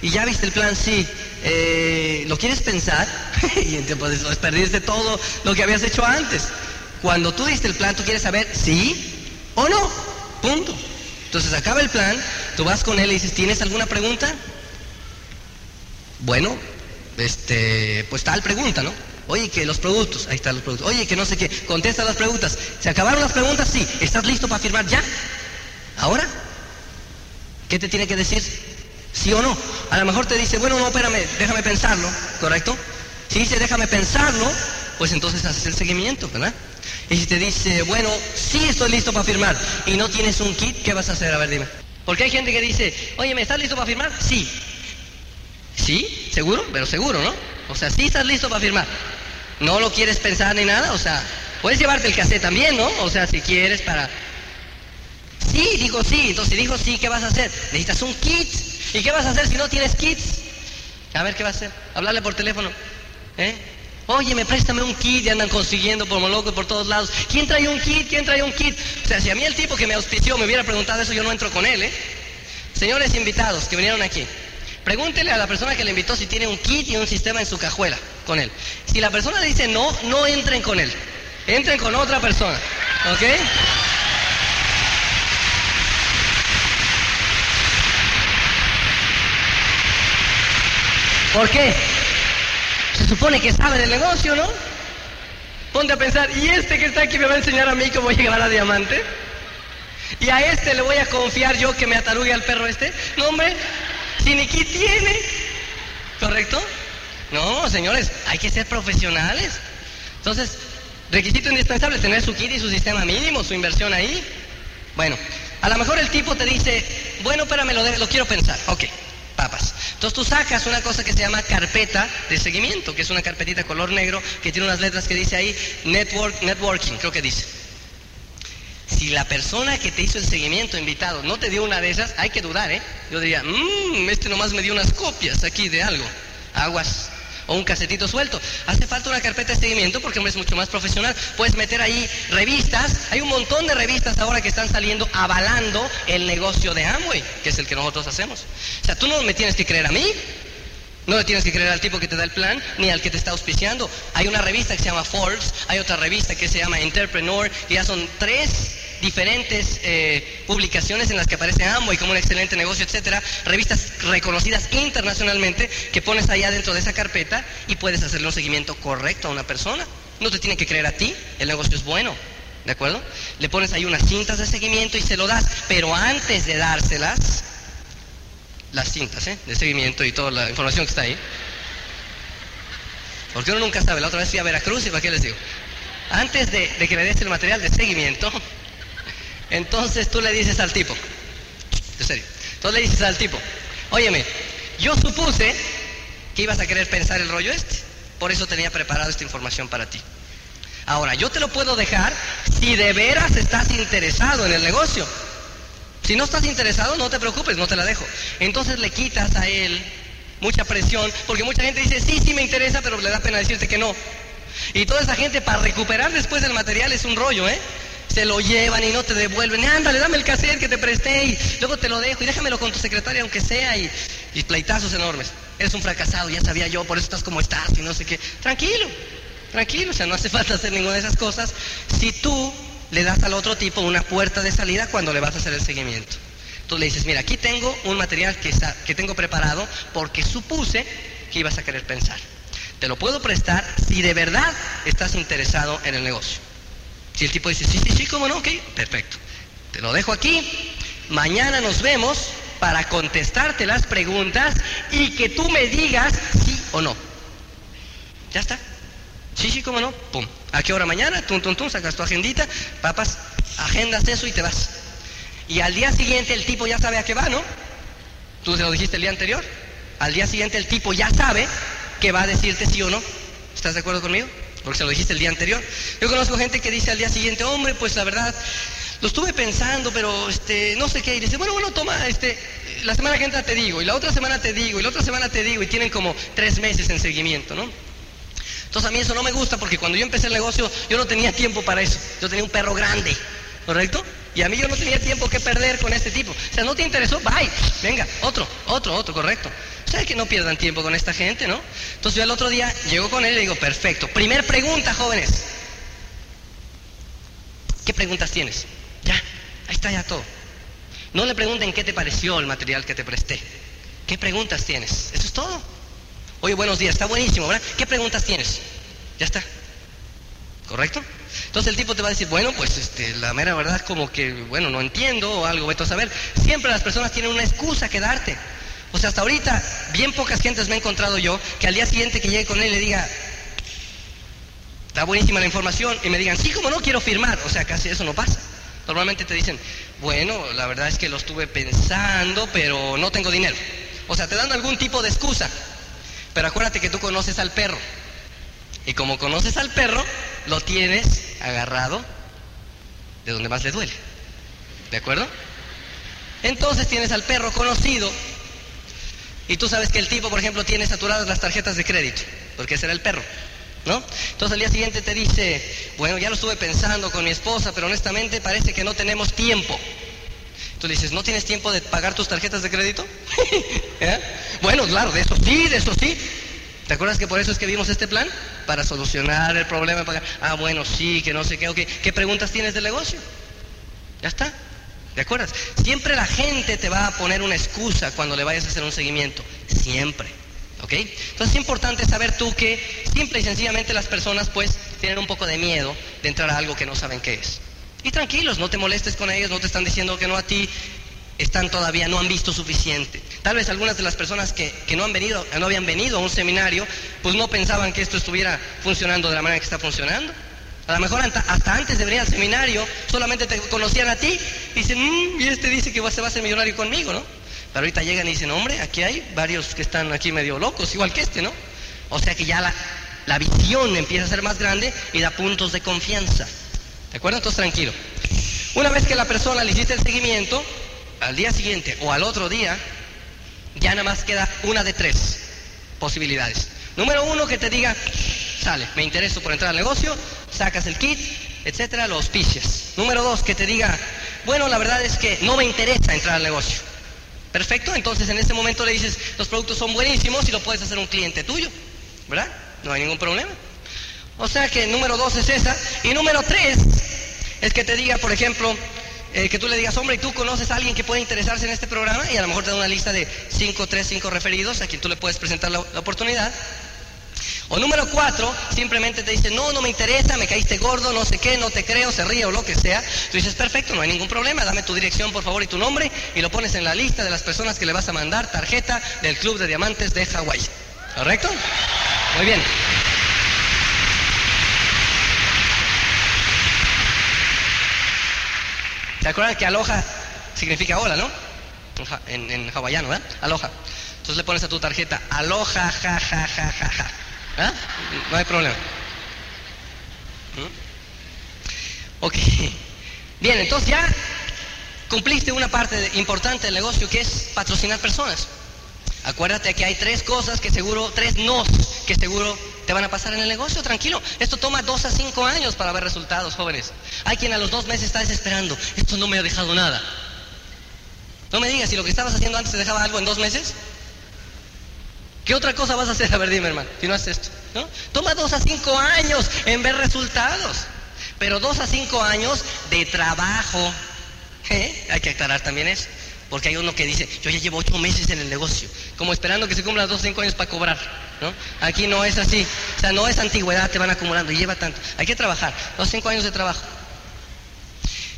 y ya viste el plan, sí, eh, ¿lo quieres pensar? y entonces pues, perdiste todo lo que habías hecho antes. Cuando tú diste el plan, tú quieres saber sí o no, punto. Entonces acaba el plan, tú vas con él y dices, ¿tienes alguna pregunta? Bueno, este, pues tal pregunta, ¿no? Oye, que los productos, ahí están los productos. Oye, que no sé qué, contesta las preguntas. ¿Se acabaron las preguntas? Sí. ¿Estás listo para firmar ya? ¿Ahora? ¿Qué te tiene que decir? ¿Sí o no? A lo mejor te dice, bueno, no, espérame, déjame pensarlo, ¿correcto? Si dice, déjame pensarlo, pues entonces haces el seguimiento, ¿verdad? Y si te dice, bueno, sí estoy listo para firmar y no tienes un kit, ¿qué vas a hacer? A ver, dime. Porque hay gente que dice, oye, ¿me estás listo para firmar? Sí. ¿Sí? ¿Seguro? Pero seguro, ¿no? O sea, sí estás listo para firmar no lo quieres pensar ni nada, o sea, puedes llevarte el cassette también, ¿no? O sea, si quieres para... Sí, dijo sí, entonces dijo sí, ¿qué vas a hacer? Necesitas un kit. ¿Y qué vas a hacer si no tienes kits? A ver, ¿qué vas a hacer? Hablarle por teléfono. ¿Eh? Oye, me préstame un kit y andan consiguiendo por loco por todos lados. ¿Quién trae un kit? ¿Quién trae un kit? O sea, si a mí el tipo que me auspició me hubiera preguntado eso, yo no entro con él, ¿eh? Señores invitados que vinieron aquí, pregúntele a la persona que le invitó si tiene un kit y un sistema en su cajuela con él. Si la persona dice no, no entren con él. Entren con otra persona. ¿Ok? ¿Por qué? Se supone que sabe del negocio, ¿no? Ponte a pensar, ¿y este que está aquí me va a enseñar a mí cómo llegar a diamante? ¿Y a este le voy a confiar yo que me atarugue al perro este? No, hombre, si ni kit tiene. ¿Correcto? No, señores, hay que ser profesionales. Entonces, requisito indispensable, tener su kit y su sistema mínimo, su inversión ahí. Bueno, a lo mejor el tipo te dice, bueno, espérame, lo, lo quiero pensar. Ok, papas. Entonces tú sacas una cosa que se llama carpeta de seguimiento, que es una carpetita color negro que tiene unas letras que dice ahí network, networking, creo que dice. Si la persona que te hizo el seguimiento invitado no te dio una de esas, hay que dudar, ¿eh? Yo diría, mmm, este nomás me dio unas copias aquí de algo. Aguas o un casetito suelto. Hace falta una carpeta de seguimiento porque es mucho más profesional. Puedes meter ahí revistas. Hay un montón de revistas ahora que están saliendo avalando el negocio de Amway, que es el que nosotros hacemos. O sea, tú no me tienes que creer a mí. No le tienes que creer al tipo que te da el plan ni al que te está auspiciando. Hay una revista que se llama Forbes, hay otra revista que se llama Entrepreneur, y ya son tres diferentes eh, publicaciones en las que aparece Amway como un excelente negocio, etcétera, revistas reconocidas internacionalmente que pones allá dentro de esa carpeta y puedes hacerle un seguimiento correcto a una persona. No te tiene que creer a ti, el negocio es bueno, ¿de acuerdo? Le pones ahí unas cintas de seguimiento y se lo das, pero antes de dárselas, las cintas ¿eh? de seguimiento y toda la información que está ahí, porque uno nunca sabe, la otra vez fui a Veracruz y para qué les digo, antes de, de que le des el material de seguimiento, entonces tú le dices al tipo, en serio, entonces le dices al tipo, óyeme, yo supuse que ibas a querer pensar el rollo este, por eso tenía preparado esta información para ti. Ahora, yo te lo puedo dejar si de veras estás interesado en el negocio. Si no estás interesado, no te preocupes, no te la dejo. Entonces le quitas a él mucha presión, porque mucha gente dice, sí, sí me interesa, pero le da pena decirte que no. Y toda esa gente para recuperar después del material es un rollo, ¿eh? Se lo llevan y no te devuelven. Ándale, dame el cassette que te presté y luego te lo dejo y déjamelo con tu secretaria aunque sea y, y pleitazos enormes. Eres un fracasado, ya sabía yo, por eso estás como estás y no sé qué. Tranquilo, tranquilo, o sea, no hace falta hacer ninguna de esas cosas si tú le das al otro tipo una puerta de salida cuando le vas a hacer el seguimiento. Tú le dices, mira, aquí tengo un material que, que tengo preparado porque supuse que ibas a querer pensar. Te lo puedo prestar si de verdad estás interesado en el negocio. Si el tipo dice, sí, sí, sí, cómo no, ok, perfecto. Te lo dejo aquí. Mañana nos vemos para contestarte las preguntas y que tú me digas sí o no. Ya está. Sí, sí, cómo no. Pum. ¿A qué hora mañana? Tum, tum, tum, sacas tu agendita, papas, agendas eso y te vas. Y al día siguiente el tipo ya sabe a qué va, ¿no? Tú se lo dijiste el día anterior. Al día siguiente el tipo ya sabe que va a decirte sí o no. ¿Estás de acuerdo conmigo? Porque se lo dijiste el día anterior. Yo conozco gente que dice al día siguiente, hombre, pues la verdad, lo estuve pensando, pero este, no sé qué. Y dice, bueno, bueno, toma, este, la semana que entra te digo, y la otra semana te digo, y la otra semana te digo, y tienen como tres meses en seguimiento, ¿no? Entonces a mí eso no me gusta porque cuando yo empecé el negocio yo no tenía tiempo para eso. Yo tenía un perro grande, ¿correcto? Y a mí yo no tenía tiempo que perder con este tipo. O sea, no te interesó, bye, venga, otro, otro, otro, correcto. O sea, que no pierdan tiempo con esta gente, ¿no? Entonces yo el otro día llego con él y le digo, perfecto. Primer pregunta, jóvenes. ¿Qué preguntas tienes? Ya, ahí está ya todo. No le pregunten qué te pareció el material que te presté. ¿Qué preguntas tienes? Eso es todo. Oye, buenos días, está buenísimo, ¿verdad? ¿Qué preguntas tienes? Ya está. ¿Correcto? Entonces el tipo te va a decir, bueno, pues este, la mera verdad es como que, bueno, no entiendo o algo, vete a saber. Siempre las personas tienen una excusa que darte. O sea, hasta ahorita, bien pocas gentes me he encontrado yo que al día siguiente que llegue con él le diga, está buenísima la información, y me digan, sí, como no quiero firmar. O sea, casi eso no pasa. Normalmente te dicen, bueno, la verdad es que lo estuve pensando, pero no tengo dinero. O sea, te dan algún tipo de excusa. Pero acuérdate que tú conoces al perro. Y como conoces al perro, lo tienes agarrado de donde más le duele. ¿De acuerdo? Entonces tienes al perro conocido y tú sabes que el tipo, por ejemplo, tiene saturadas las tarjetas de crédito, porque ese era el perro. ¿No? Entonces al día siguiente te dice, bueno, ya lo estuve pensando con mi esposa, pero honestamente parece que no tenemos tiempo. Tú dices, ¿no tienes tiempo de pagar tus tarjetas de crédito? ¿Eh? Bueno, claro, de eso sí, de eso sí. ¿Te acuerdas que por eso es que vimos este plan? Para solucionar el problema. Pagar. Ah, bueno, sí, que no sé qué, ¿Qué preguntas tienes del negocio? Ya está. ¿De acuerdas? Siempre la gente te va a poner una excusa cuando le vayas a hacer un seguimiento. Siempre. ¿Ok? Entonces es importante saber tú que simple y sencillamente las personas pues tienen un poco de miedo de entrar a algo que no saben qué es. Y tranquilos, no te molestes con ellos, no te están diciendo que no a ti, están todavía, no han visto suficiente. Tal vez algunas de las personas que, que, no han venido, no habían venido a un seminario, pues no pensaban que esto estuviera funcionando de la manera que está funcionando. A lo mejor hasta antes de venir al seminario solamente te conocían a ti y dicen, mmm, y este dice que se va a ser millonario conmigo, ¿no? Pero ahorita llegan y dicen, hombre, aquí hay varios que están aquí medio locos, igual que este, ¿no? O sea que ya la, la visión empieza a ser más grande y da puntos de confianza. ¿De acuerdo? Entonces tranquilo. Una vez que la persona le hiciste el seguimiento, al día siguiente o al otro día, ya nada más queda una de tres posibilidades. Número uno, que te diga, me intereso por entrar al negocio, sacas el kit, etcétera, lo auspicias. Número dos, que te diga, bueno, la verdad es que no me interesa entrar al negocio. Perfecto, entonces en este momento le dices, los productos son buenísimos y lo puedes hacer un cliente tuyo, ¿verdad? No hay ningún problema. O sea que número dos es esa. Y número tres es que te diga, por ejemplo, eh, que tú le digas, hombre, ¿y tú conoces a alguien que puede interesarse en este programa? Y a lo mejor te da una lista de cinco, tres, cinco referidos a quien tú le puedes presentar la oportunidad. O número cuatro, simplemente te dice, no, no me interesa, me caíste gordo, no sé qué, no te creo, se ríe o lo que sea. Tú dices, perfecto, no hay ningún problema, dame tu dirección por favor y tu nombre y lo pones en la lista de las personas que le vas a mandar tarjeta del Club de Diamantes de Hawái. ¿Correcto? Muy bien. ¿Se acuerdan que aloha significa hola, no? En, en hawaiano, ¿verdad? Aloha. Entonces le pones a tu tarjeta, aloha, ja, ja, ja, ja, ja. ¿Ah? No hay problema. ¿Mm? Ok. Bien, entonces ya cumpliste una parte importante del negocio que es patrocinar personas. Acuérdate que hay tres cosas que seguro, tres nos que seguro te van a pasar en el negocio, tranquilo. Esto toma dos a cinco años para ver resultados, jóvenes. Hay quien a los dos meses está desesperando. Esto no me ha dejado nada. No me digas si lo que estabas haciendo antes te dejaba algo en dos meses. ¿Qué otra cosa vas a hacer? A ver, dime, hermano, si no haces esto. ¿no? Toma dos a cinco años en ver resultados. Pero dos a cinco años de trabajo. ¿Eh? Hay que aclarar también eso. Porque hay uno que dice, yo ya llevo ocho meses en el negocio, como esperando que se cumplan dos o cinco años para cobrar. ¿no? Aquí no es así. O sea, no es antigüedad, te van acumulando y lleva tanto. Hay que trabajar. Dos o cinco años de trabajo.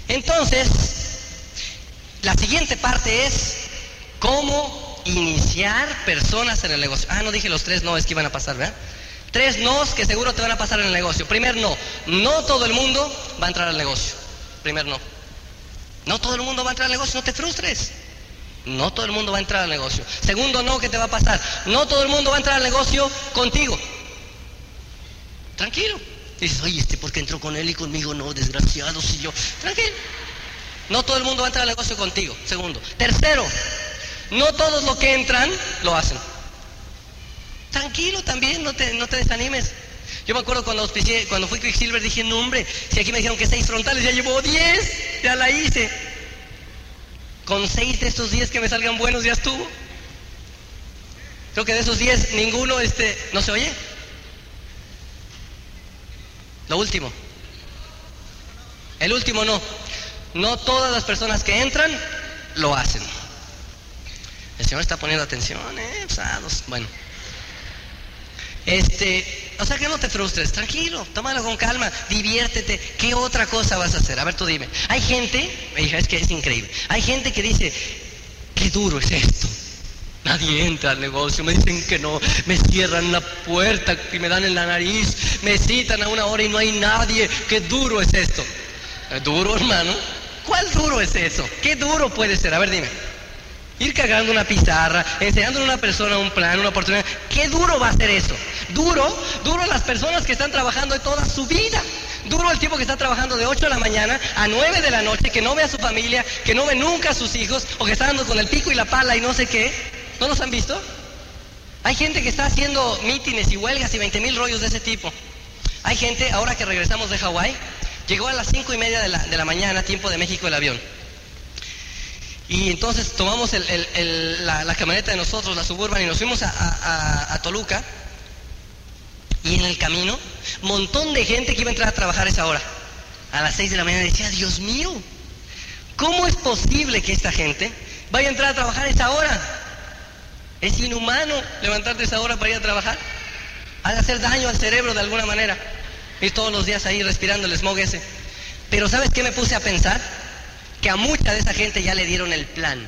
Entonces, la siguiente parte es cómo iniciar personas en el negocio. Ah, no dije los tres no, es que iban a pasar, ¿verdad? Tres nos que seguro te van a pasar en el negocio. Primer no, no todo el mundo va a entrar al negocio. Primer no. No todo el mundo va a entrar al negocio, no te frustres. No todo el mundo va a entrar al negocio. Segundo, no, ¿qué te va a pasar? No todo el mundo va a entrar al negocio contigo. Tranquilo. Dices, oye, este porque entró con él y conmigo no, desgraciado, si yo. Tranquilo. No todo el mundo va a entrar al negocio contigo. Segundo. Tercero, no todos los que entran lo hacen. Tranquilo también, no te, no te desanimes. Yo me acuerdo cuando, cuando fui Quicksilver, dije, no hombre, si aquí me dijeron que seis frontales, ya llevo diez, ya la hice. Con seis de estos diez que me salgan buenos ya estuvo. Creo que de esos diez ninguno este, no se oye. Lo último. El último no. No todas las personas que entran lo hacen. El Señor está poniendo atención, ¿eh? Bueno. Este, o sea que no te frustres, tranquilo, tómalo con calma, diviértete. ¿Qué otra cosa vas a hacer? A ver, tú dime. Hay gente, hija, es que es increíble. Hay gente que dice, qué duro es esto. Nadie entra al negocio, me dicen que no, me cierran la puerta y me dan en la nariz, me citan a una hora y no hay nadie. Qué duro es esto. ¿Es duro, hermano? ¿Cuál duro es eso? ¿Qué duro puede ser? A ver, dime. Ir cagando una pizarra, enseñándole a una persona un plan, una oportunidad. ¿Qué duro va a ser eso? Duro, duro las personas que están trabajando toda su vida. Duro el tiempo que está trabajando de 8 de la mañana a 9 de la noche, que no ve a su familia, que no ve nunca a sus hijos, o que está dando con el pico y la pala y no sé qué. ¿No los han visto? Hay gente que está haciendo mítines y huelgas y 20 mil rollos de ese tipo. Hay gente, ahora que regresamos de Hawái, llegó a las 5 y media de la, de la mañana, tiempo de México, el avión. Y entonces tomamos la, camioneta de nosotros, la Suburban, y nos fuimos a, Toluca. Y en el camino, montón de gente que iba a entrar a trabajar esa hora. A las 6 de la mañana decía, Dios mío, ¿cómo es posible que esta gente vaya a entrar a trabajar a esa hora? Es inhumano levantarte esa hora para ir a trabajar. Ha de hacer daño al cerebro de alguna manera. Ir todos los días ahí respirando el smog ese. Pero ¿sabes qué me puse a pensar? Que a mucha de esa gente ya le dieron el plan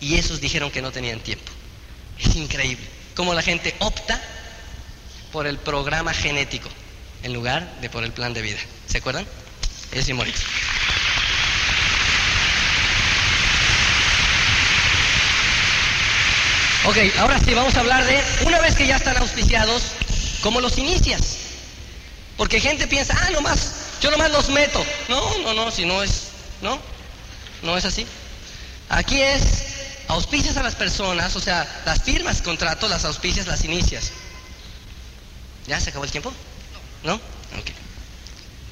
y esos dijeron que no tenían tiempo. Es increíble cómo la gente opta por el programa genético en lugar de por el plan de vida. ¿Se acuerdan? Es simbólico. Ok, ahora sí, vamos a hablar de, una vez que ya están auspiciados, ¿cómo los inicias? Porque gente piensa, ah, nomás, yo nomás los meto. No, no, no, si no es, ¿no? ¿No es así? Aquí es auspicias a las personas, o sea, las firmas contratos, las auspicias, las inicias. ¿Ya se acabó el tiempo? ¿No? Ok.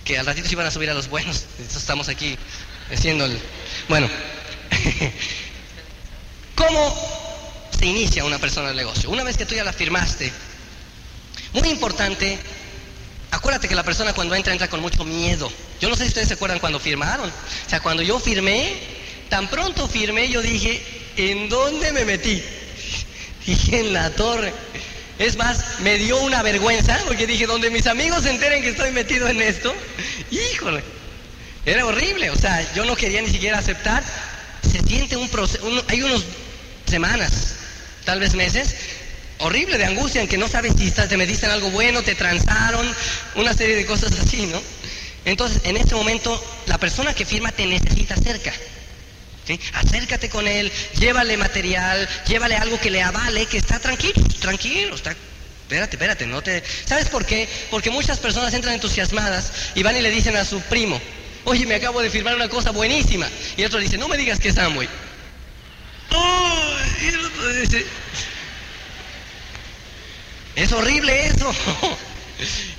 Que al ratito se iban a subir a los buenos. estamos aquí haciendo el... Bueno. ¿Cómo se inicia una persona el negocio? Una vez que tú ya la firmaste, muy importante, acuérdate que la persona cuando entra entra con mucho miedo. Yo no sé si ustedes se acuerdan cuando firmaron. O sea, cuando yo firmé, tan pronto firmé, yo dije, ¿en dónde me metí? Dije, en la torre. Es más, me dio una vergüenza porque dije, donde mis amigos se enteren que estoy metido en esto, híjole, era horrible. O sea, yo no quería ni siquiera aceptar. Se siente un proceso, hay unos semanas, tal vez meses, horrible de angustia en que no sabes si te metiste en algo bueno, te transaron, una serie de cosas así, ¿no? Entonces, en este momento, la persona que firma te necesita cerca. Acércate con él, llévale material, llévale algo que le avale, que está tranquilo, tranquilo, está... Espérate, espérate, no te... ¿Sabes por qué? Porque muchas personas entran entusiasmadas y van y le dicen a su primo, oye, me acabo de firmar una cosa buenísima. Y el otro dice, no me digas que es Amway. y el otro dice, es horrible eso.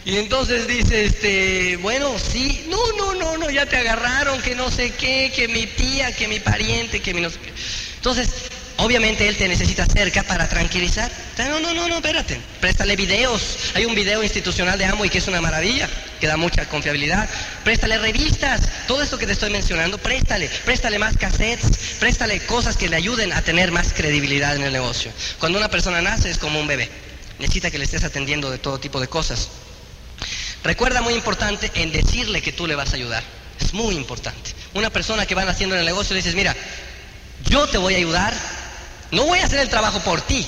Y entonces dice, este, bueno, sí, no, no, no, no, ya te agarraron, que no sé qué, que mi tía, que mi pariente, que mi no sé qué. Entonces, obviamente él te necesita cerca para tranquilizar. No, no, no, no, espérate, préstale videos. Hay un video institucional de Amway que es una maravilla, que da mucha confiabilidad. Préstale revistas, todo esto que te estoy mencionando, préstale, préstale más cassettes, préstale cosas que le ayuden a tener más credibilidad en el negocio. Cuando una persona nace es como un bebé necesita que le estés atendiendo de todo tipo de cosas. Recuerda muy importante en decirle que tú le vas a ayudar. Es muy importante. Una persona que van haciendo en el negocio dices, mira, yo te voy a ayudar, no voy a hacer el trabajo por ti,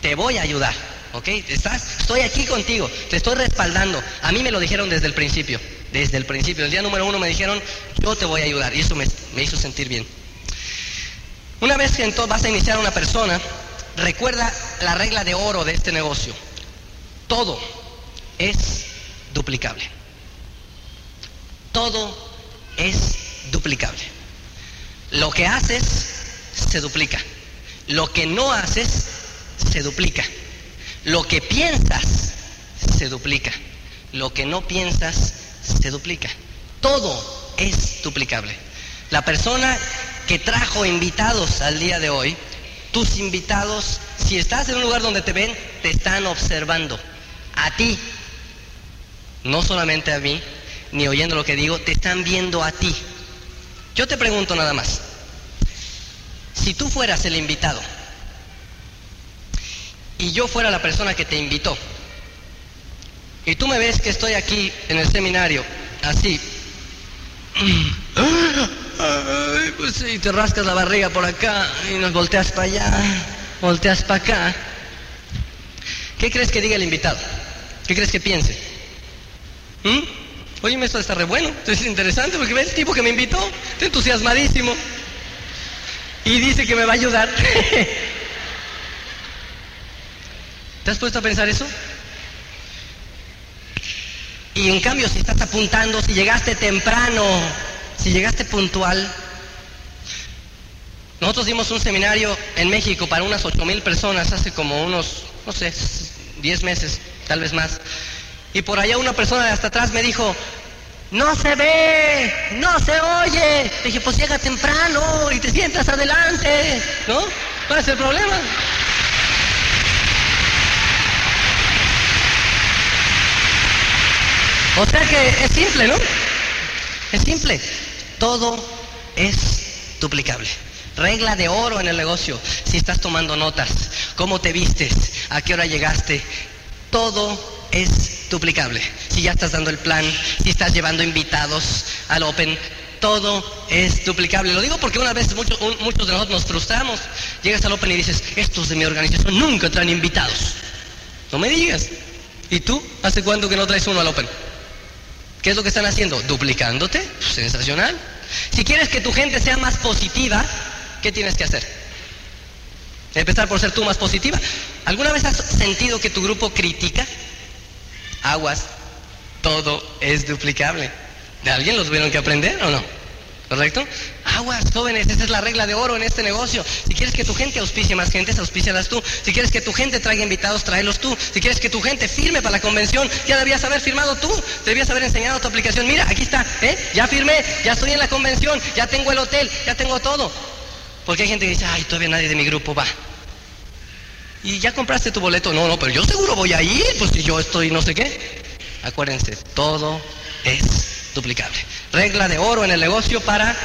te voy a ayudar. ¿Ok? ¿Estás? Estoy aquí contigo, te estoy respaldando. A mí me lo dijeron desde el principio. Desde el principio, el día número uno me dijeron, yo te voy a ayudar. Y eso me, me hizo sentir bien. Una vez que entonces vas a iniciar una persona, recuerda la regla de oro de este negocio. Todo es duplicable. Todo es duplicable. Lo que haces se duplica. Lo que no haces se duplica. Lo que piensas se duplica. Lo que no piensas se duplica. Todo es duplicable. La persona que trajo invitados al día de hoy, tus invitados, si estás en un lugar donde te ven, te están observando. A ti, no solamente a mí, ni oyendo lo que digo, te están viendo a ti. Yo te pregunto nada más, si tú fueras el invitado y yo fuera la persona que te invitó, y tú me ves que estoy aquí en el seminario, así, pues, y te rascas la barriga por acá y nos volteas para allá, volteas para acá, ¿qué crees que diga el invitado? ¿Qué crees que piense? ¿Mm? Oye, esto está re bueno, esto es interesante porque ve el tipo que me invitó, está entusiasmadísimo y dice que me va a ayudar. ¿Te has puesto a pensar eso? Y en cambio, si estás apuntando, si llegaste temprano, si llegaste puntual, nosotros dimos un seminario en México para unas ocho mil personas hace como unos, no sé, 10 meses, tal vez más. Y por allá una persona de hasta atrás me dijo, no se ve, no se oye. dije, pues llega temprano y te sientas adelante, ¿no? ¿Cuál es el problema? O sea que es simple, ¿no? Es simple. Todo es duplicable. Regla de oro en el negocio. Si estás tomando notas, cómo te vistes, a qué hora llegaste, todo es duplicable. Si ya estás dando el plan, si estás llevando invitados al Open, todo es duplicable. Lo digo porque una vez muchos, de nosotros nos frustramos. Llegas al Open y dices, estos de mi organización nunca traen invitados. No me digas. ¿Y tú? ¿Hace cuánto que no traes uno al Open? ¿Qué es lo que están haciendo? Duplicándote. Sensacional. Si quieres que tu gente sea más positiva, ¿qué tienes que hacer? Empezar por ser tú más positiva. ¿Alguna vez has sentido que tu grupo critica? Aguas, todo es duplicable. ¿De alguien lo tuvieron que aprender o no? ¿Correcto? Aguas, jóvenes, esa es la regla de oro en este negocio. Si quieres que tu gente auspicie más gente, auspicialas tú. Si quieres que tu gente traiga invitados, tráelos tú. Si quieres que tu gente firme para la convención, ya debías haber firmado tú. Debías haber enseñado tu aplicación. Mira, aquí está, ¿eh? Ya firmé, ya estoy en la convención, ya tengo el hotel, ya tengo todo. Porque hay gente que dice, ay, todavía nadie de mi grupo va. ¿Y ya compraste tu boleto? No, no, pero yo seguro voy a ir, pues si yo estoy no sé qué. Acuérdense, todo es duplicable. Regla de oro en el negocio para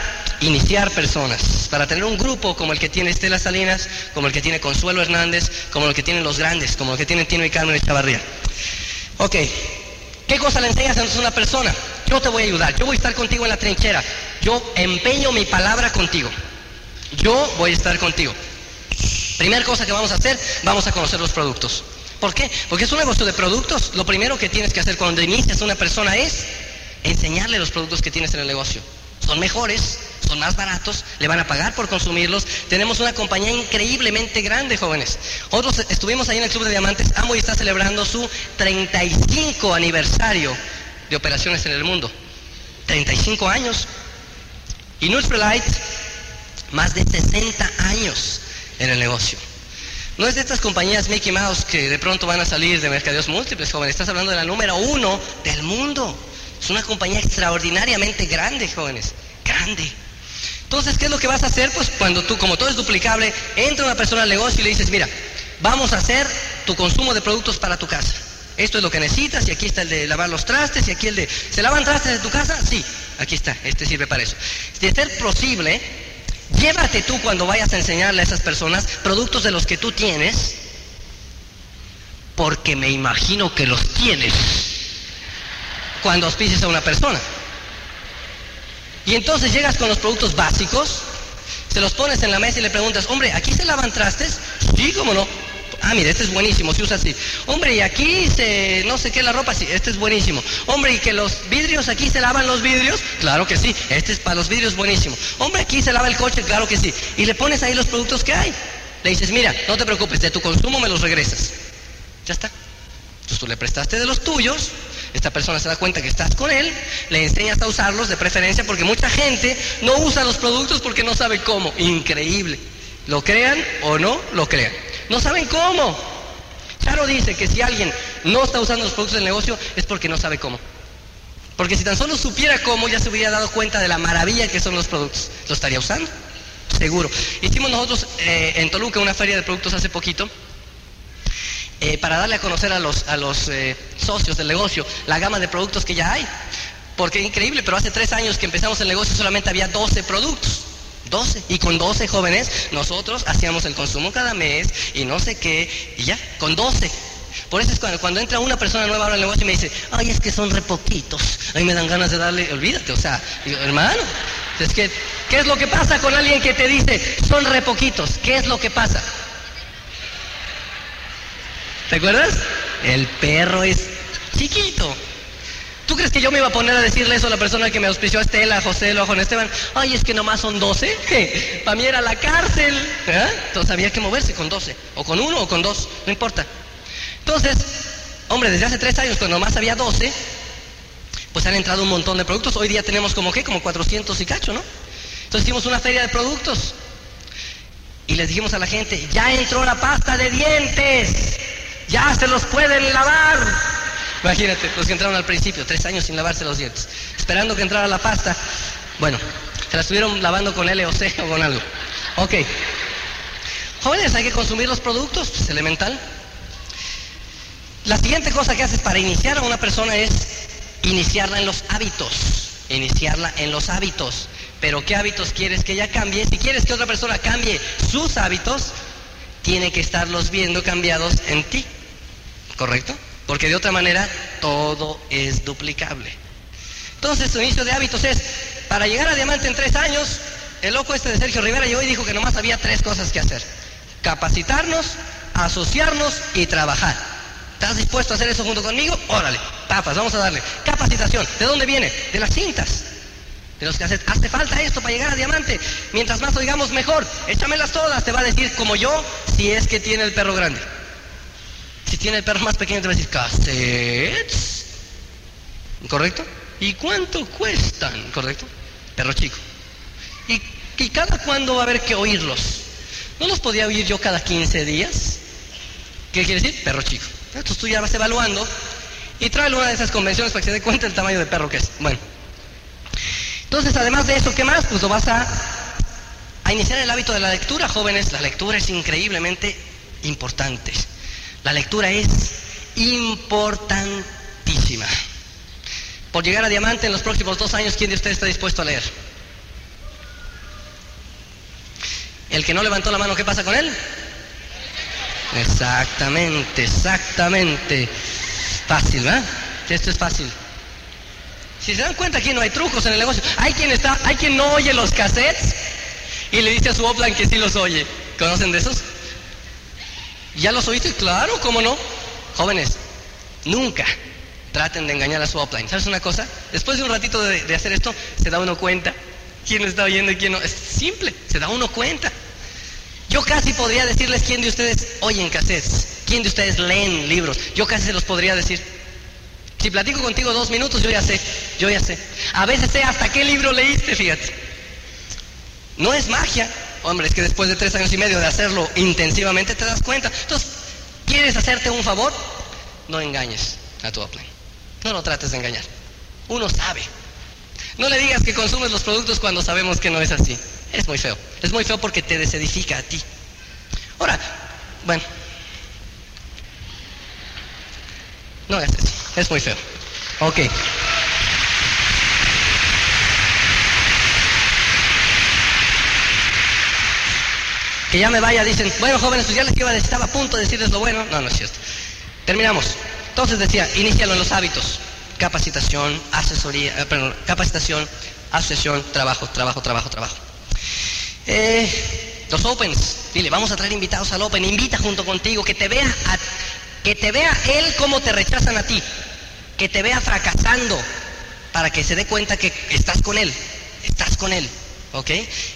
iniciar personas, para tener un grupo como el que tiene Estela Salinas, como el que tiene Consuelo Hernández, como el que tienen los grandes, como el que tienen Tino y Carmen Chavarría. Ok, ¿qué cosa le enseñas a una persona? Yo te voy a ayudar, yo voy a estar contigo en la trinchera, yo empeño mi palabra contigo, yo voy a estar contigo. Primera cosa que vamos a hacer, vamos a conocer los productos. ¿Por qué? Porque es un negocio de productos. Lo primero que tienes que hacer cuando inicias una persona es enseñarle los productos que tienes en el negocio. Son mejores, son más baratos, le van a pagar por consumirlos. Tenemos una compañía increíblemente grande, jóvenes. Otros estuvimos ahí en el Club de Diamantes. Amo y está celebrando su 35 aniversario de operaciones en el mundo. 35 años. Y Nutrilite, más de 60 años en el negocio. No es de estas compañías Mickey Mouse que de pronto van a salir de mercadeos múltiples, jóvenes. Estás hablando de la número uno del mundo. Es una compañía extraordinariamente grande, jóvenes. Grande. Entonces, ¿qué es lo que vas a hacer? Pues cuando tú, como todo es duplicable, entra una persona al negocio y le dices, mira, vamos a hacer tu consumo de productos para tu casa. Esto es lo que necesitas y aquí está el de lavar los trastes y aquí el de... ¿Se lavan trastes en tu casa? Sí, aquí está, este sirve para eso. De ser posible, Llévate tú cuando vayas a enseñarle a esas personas productos de los que tú tienes, porque me imagino que los tienes cuando auspices a una persona. Y entonces llegas con los productos básicos, se los pones en la mesa y le preguntas, hombre, ¿aquí se lavan trastes? Sí, cómo no. Ah, mire, este es buenísimo, se usa así. Hombre, y aquí se, no sé qué, la ropa, sí, este es buenísimo. Hombre, y que los vidrios, aquí se lavan los vidrios, claro que sí, este es para los vidrios buenísimo. Hombre, aquí se lava el coche, claro que sí. Y le pones ahí los productos que hay. Le dices, mira, no te preocupes, de tu consumo me los regresas. Ya está. Entonces tú le prestaste de los tuyos, esta persona se da cuenta que estás con él, le enseñas a usarlos de preferencia porque mucha gente no usa los productos porque no sabe cómo. Increíble. Lo crean o no lo crean. No saben cómo. Charo dice que si alguien no está usando los productos del negocio es porque no sabe cómo. Porque si tan solo supiera cómo, ya se hubiera dado cuenta de la maravilla que son los productos. ¿Lo estaría usando? Seguro. Hicimos nosotros eh, en Toluca una feria de productos hace poquito. Eh, para darle a conocer a los, a los eh, socios del negocio la gama de productos que ya hay. Porque es increíble, pero hace tres años que empezamos el negocio solamente había 12 productos. 12. Y con 12 jóvenes nosotros hacíamos el consumo cada mes y no sé qué, y ya, con 12. Por eso es cuando, cuando entra una persona nueva ahora al negocio y me dice, ay, es que son re poquitos. Ahí me dan ganas de darle, olvídate, o sea, hermano, es que, ¿qué es lo que pasa con alguien que te dice, son re poquitos? ¿Qué es lo que pasa? ¿Te acuerdas? El perro es chiquito. ¿Tú crees que yo me iba a poner a decirle eso a la persona que me auspició a Estela, a José, a Juan Esteban? Ay, es que nomás son 12. Para mí era la cárcel. ¿Eh? Entonces había que moverse con 12. O con uno o con dos. No importa. Entonces, hombre, desde hace tres años, cuando nomás había 12, pues han entrado un montón de productos. Hoy día tenemos como qué, como 400 y cacho, ¿no? Entonces hicimos una feria de productos. Y les dijimos a la gente, ya entró la pasta de dientes. Ya se los pueden lavar. Imagínate, los que entraron al principio, tres años sin lavarse los dientes, esperando que entrara la pasta. Bueno, se la estuvieron lavando con LOC o con algo. Ok. Jóvenes, hay que consumir los productos, es elemental. La siguiente cosa que haces para iniciar a una persona es iniciarla en los hábitos. Iniciarla en los hábitos. Pero ¿qué hábitos quieres que ella cambie? Si quieres que otra persona cambie sus hábitos, tiene que estarlos viendo cambiados en ti. ¿Correcto? Porque de otra manera todo es duplicable. Entonces su inicio de hábitos es, para llegar a diamante en tres años, el loco este de Sergio Rivera llegó y dijo que nomás había tres cosas que hacer. Capacitarnos, asociarnos y trabajar. ¿Estás dispuesto a hacer eso junto conmigo? Órale, papas, vamos a darle. Capacitación, ¿de dónde viene? De las cintas. De los que hace, hace falta esto para llegar a diamante. Mientras más oigamos mejor, échamelas todas, te va a decir como yo, si es que tiene el perro grande. Si tiene el perro más pequeño te va a decir, cassettes. ¿Correcto? ¿Y cuánto cuestan? ¿Correcto? Perro chico. ¿Y, cada cuándo va a haber que oírlos? ¿No los podía oír yo cada 15 días? ¿Qué quiere decir? Perro chico. Entonces tú ya vas evaluando y tráele una de esas convenciones para que se dé cuenta del tamaño de perro que es. Bueno. Entonces, además de eso, ¿qué más? Pues lo vas a, a iniciar el hábito de la lectura, jóvenes. La lectura es increíblemente importante. La lectura es importantísima. Por llegar a diamante en los próximos dos años, ¿quién de ustedes está dispuesto a leer? El que no levantó la mano, ¿qué pasa con él? Exactamente, exactamente. Fácil, ¿verdad? Esto es fácil. Si se dan cuenta aquí no hay trucos en el negocio. Hay quien está, hay quien no oye los cassettes y le dice a su upline que sí los oye. ¿Conocen de esos? ¿Ya los oíste? Claro, ¿cómo no? Jóvenes, nunca traten de engañar a su upline. ¿Sabes una cosa? Después de un ratito de, hacer esto, se da uno cuenta quién está oyendo y quién no. Es simple, se da uno cuenta. Yo casi podría decirles quién de ustedes oyen cassettes, quién de ustedes leen libros. Yo casi se los podría decir. Si platico contigo dos minutos, yo ya sé, yo ya sé. A veces sé hasta qué libro leíste, fíjate. No es magia. Hombre, es que después de tres años y medio de hacerlo intensivamente te das cuenta. Entonces, ¿quieres hacerte un favor? No engañes a tu upline. No lo trates de engañar. Uno sabe. No le digas que consumes los productos cuando sabemos que no es así. Es muy feo. Es muy feo porque te desedifica a ti. Ahora, bueno. No es así. Es muy feo. Ok. Que ya me vaya, dicen, bueno jóvenes, pues ya les iba a estaba a punto de decirles lo bueno. No, no es cierto. Terminamos. Entonces decía, inicialo en los hábitos. Capacitación, asesoría, eh, perdón, capacitación, asociación, trabajo, trabajo, trabajo, trabajo. Eh, los opens, dile, vamos a traer invitados al open, invita junto contigo, que te vea, que te vea él cómo te rechazan a ti, que te vea fracasando, para que se dé cuenta que estás con él, estás con él, ¿ok?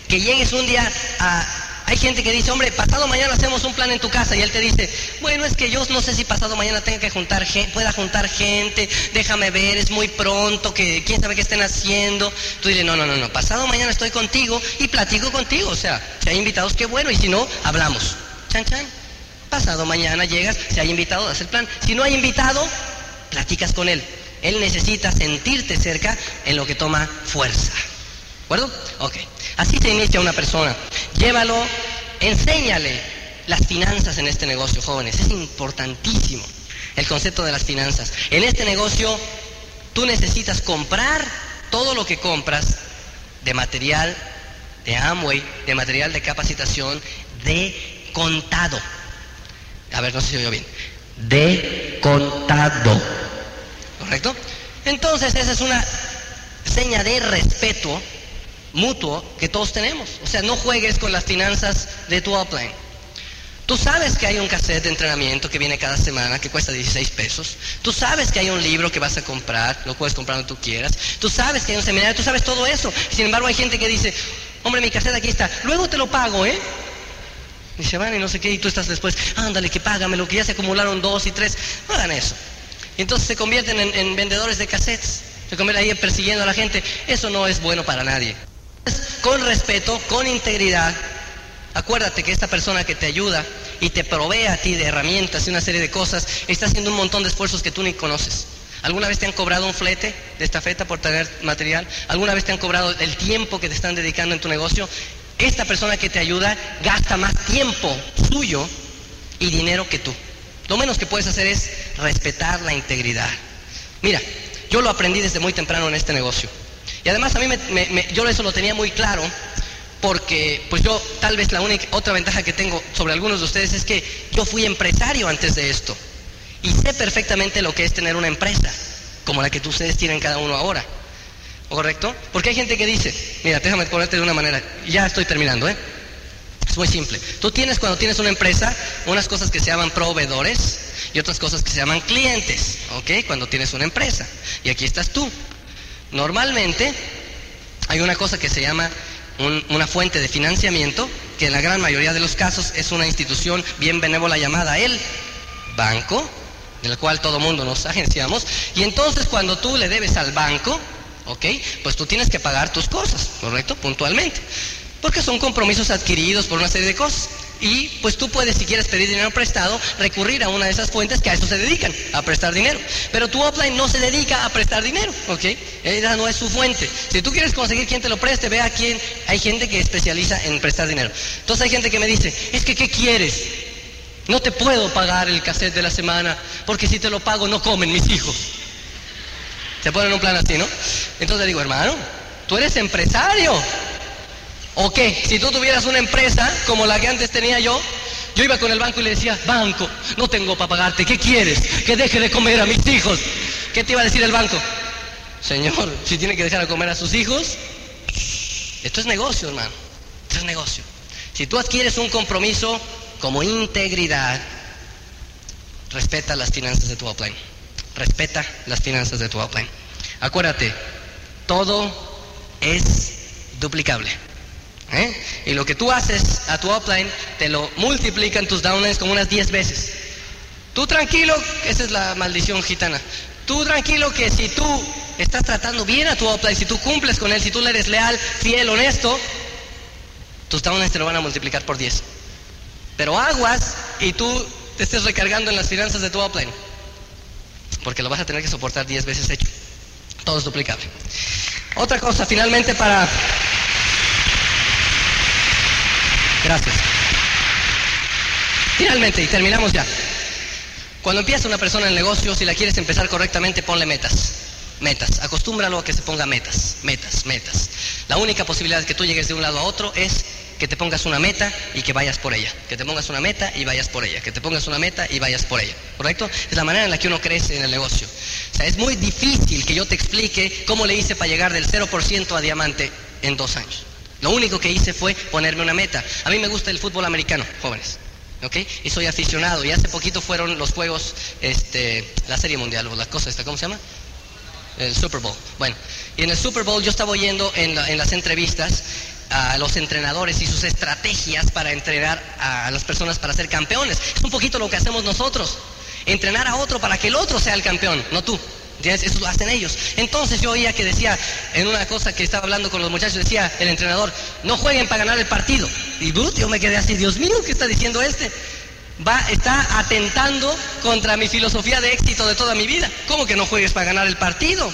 Que llegues un día a, hay gente que dice, hombre, pasado mañana hacemos un plan en tu casa y él te dice, bueno, es que yo no sé si pasado mañana tenga que juntar gente, pueda juntar gente, déjame ver, es muy pronto, que quién sabe qué estén haciendo. Tú dices, no, no, no, no, pasado mañana estoy contigo y platico contigo, o sea, si hay invitados, qué bueno, y si no, hablamos. Chan, chan. Pasado mañana llegas, si hay invitado, das el plan. Si no hay invitado, platicas con él. Él necesita sentirte cerca en lo que toma fuerza. ¿De acuerdo? Ok. Así se inicia una persona. Llévalo, enséñale las finanzas en este negocio, jóvenes. Es importantísimo el concepto de las finanzas. En este negocio tú necesitas comprar todo lo que compras de material de Amway, de material de capacitación, de contado. A ver, no sé si oigo bien. De contado. ¿Correcto? Entonces esa es una seña de respeto mutuo que todos tenemos. O sea, no juegues con las finanzas de tu upline. Tú sabes que hay un cassette de entrenamiento que viene cada semana que cuesta 16 pesos. Tú sabes que hay un libro que vas a comprar, lo puedes comprar donde tú quieras. Tú sabes que hay un seminario, tú sabes todo eso. Sin embargo, hay gente que dice, hombre, mi cassette aquí está, luego te lo pago, ¿eh? Y se van y no sé qué, y tú estás después, ándale, que págame, que ya se acumularon dos y tres. No hagan eso. Y entonces se convierten en, en vendedores de cassettes. Se convierten ahí persiguiendo a la gente. Eso no es bueno para nadie. Con respeto, con integridad, acuérdate que esta persona que te ayuda y te provee a ti de herramientas y una serie de cosas, está haciendo un montón de esfuerzos que tú ni conoces. ¿Alguna vez te han cobrado un flete de esta feta por tener material? ¿Alguna vez te han cobrado el tiempo que te están dedicando en tu negocio? Esta persona que te ayuda gasta más tiempo suyo y dinero que tú. Lo menos que puedes hacer es respetar la integridad. Mira, yo lo aprendí desde muy temprano en este negocio. Y además a mí me, yo eso lo tenía muy claro porque pues yo tal vez la única otra ventaja que tengo sobre algunos de ustedes es que yo fui empresario antes de esto y sé perfectamente lo que es tener una empresa como la que ustedes tienen cada uno ahora. ¿Correcto? Porque hay gente que dice, mira, déjame ponerte de una manera, ya estoy terminando, ¿eh? Es muy simple. Tú tienes cuando tienes una empresa unas cosas que se llaman proveedores y otras cosas que se llaman clientes, ¿ok? Cuando tienes una empresa. Y aquí estás tú. Normalmente hay una cosa que se llama una fuente de financiamiento, que en la gran mayoría de los casos es una institución bien benévola llamada el banco, del cual todo mundo nos agenciamos, y entonces cuando tú le debes al banco, ¿ok? Pues tú tienes que pagar tus cosas, ¿correcto? Puntualmente, porque son compromisos adquiridos por una serie de cosas. Y pues tú puedes, si quieres pedir dinero prestado, recurrir a una de esas fuentes que a eso se dedican, a prestar dinero. Pero tu offline no se dedica a prestar dinero, ¿ok? Esa no es su fuente. Si tú quieres conseguir quien te lo preste, ve a quién. Hay gente que especializa en prestar dinero. Entonces hay gente que me dice, es que ¿qué quieres? No te puedo pagar el cassette de la semana, porque si te lo pago no comen mis hijos. Se ponen un plan así, ¿no? Entonces digo, hermano, tú eres empresario. ¿O qué? Si tú tuvieras una empresa como la que antes tenía yo, yo iba con el banco y le decía, banco, no tengo para pagarte, ¿qué quieres? Que deje de comer a mis hijos. ¿Qué te iba a decir el banco? Señor, si tiene que dejar de comer a sus hijos, esto es negocio, hermano. Esto es negocio. Si tú adquieres un compromiso como integridad, respeta las finanzas de tu upline. Respeta las finanzas de tu upline. Acuérdate, todo es duplicable. ¿Eh? Y lo que tú haces a tu upline, te lo multiplican tus downlines como unas 10 veces. Tú tranquilo, esa es la maldición gitana. Tú tranquilo que si tú estás tratando bien a tu upline, si tú cumples con él, si tú le eres leal, fiel, honesto, tus downlines te lo van a multiplicar por 10. Pero aguas y tú te estés recargando en las finanzas de tu upline. Porque lo vas a tener que soportar 10 veces hecho. Todo es duplicable. Otra cosa, finalmente, para Gracias. Finalmente, y terminamos ya. Cuando empieza una persona en negocio, si la quieres empezar correctamente, ponle metas. Metas. Acostúmbralo a que se ponga metas, metas, metas. La única posibilidad que tú llegues de un lado a otro es que te pongas una meta y que vayas por ella. Que te pongas una meta y vayas por ella. Que te pongas una meta y vayas por ella. ¿Correcto? Es la manera en la que uno crece en el negocio. O sea, es muy difícil que yo te explique cómo le hice para llegar del 0% a diamante en dos años. Lo único que hice fue ponerme una meta. A mí me gusta el fútbol americano, jóvenes. ¿ok? Y soy aficionado. Y hace poquito fueron los juegos, este, la Serie Mundial, o la cosa esta, ¿cómo se llama? El Super Bowl. Bueno, y en el Super Bowl yo estaba oyendo en, en las entrevistas a los entrenadores y sus estrategias para entrenar a las personas para ser campeones. Es un poquito lo que hacemos nosotros. Entrenar a otro para que el otro sea el campeón, no tú. Eso lo hacen ellos. Entonces yo oía que decía, en una cosa que estaba hablando con los muchachos, decía el entrenador, no jueguen para ganar el partido. Y yo me quedé así, Dios mío, ¿qué está diciendo este? Va, está atentando contra mi filosofía de éxito de toda mi vida. ¿Cómo que no juegues para ganar el partido?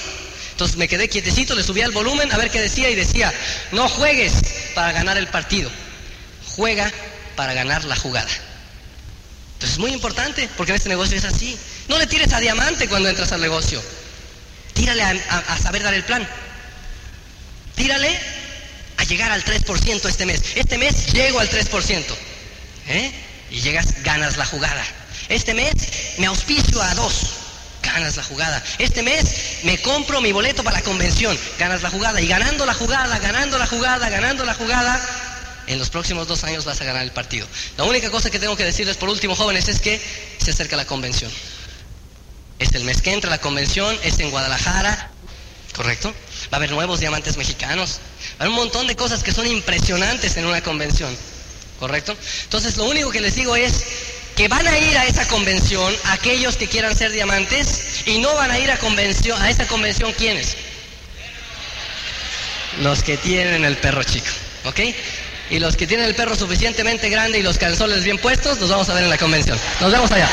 Entonces me quedé quietecito, le subí al volumen a ver qué decía y decía, no juegues para ganar el partido, juega para ganar la jugada. Entonces es muy importante porque en este negocio es así. No le tires a diamante cuando entras al negocio. Tírale a, saber dar el plan. Tírale a llegar al 3% este mes. Este mes llego al 3%. ¿eh? Y llegas, ganas la jugada. Este mes me auspicio a dos. Ganas la jugada. Este mes me compro mi boleto para la convención. Ganas la jugada. Y ganando la jugada, ganando la jugada, ganando la jugada, en los próximos dos años vas a ganar el partido. La única cosa que tengo que decirles por último, jóvenes, es que se acerca la convención. Es el mes que entra la convención, es en Guadalajara, ¿correcto? Va a haber nuevos diamantes mexicanos. Va a haber un montón de cosas que son impresionantes en una convención, ¿correcto? Entonces lo único que les digo es que van a ir a esa convención aquellos que quieran ser diamantes y no van a ir a, convención, a esa convención ¿quiénes? Los que tienen el perro chico, ¿ok? Y los que tienen el perro suficientemente grande y los calzones bien puestos, nos vamos a ver en la convención. Nos vemos allá.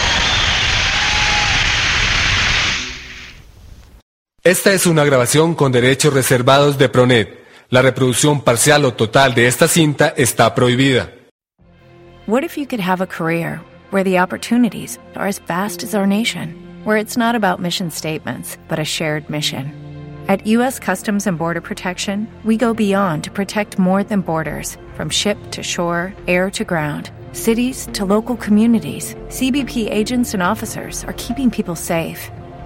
Esta es una grabación con derechos reservados de Pronet. La reproducción parcial o total de esta cinta está prohibida. What if you could have a career where the opportunities are as vast as our nation, where it's not about mission statements, but a shared mission? At U.S. Customs and Border Protection, we go beyond to protect more than borders, from ship to shore, air to ground, cities to local communities. CBP agents and officers are keeping people safe.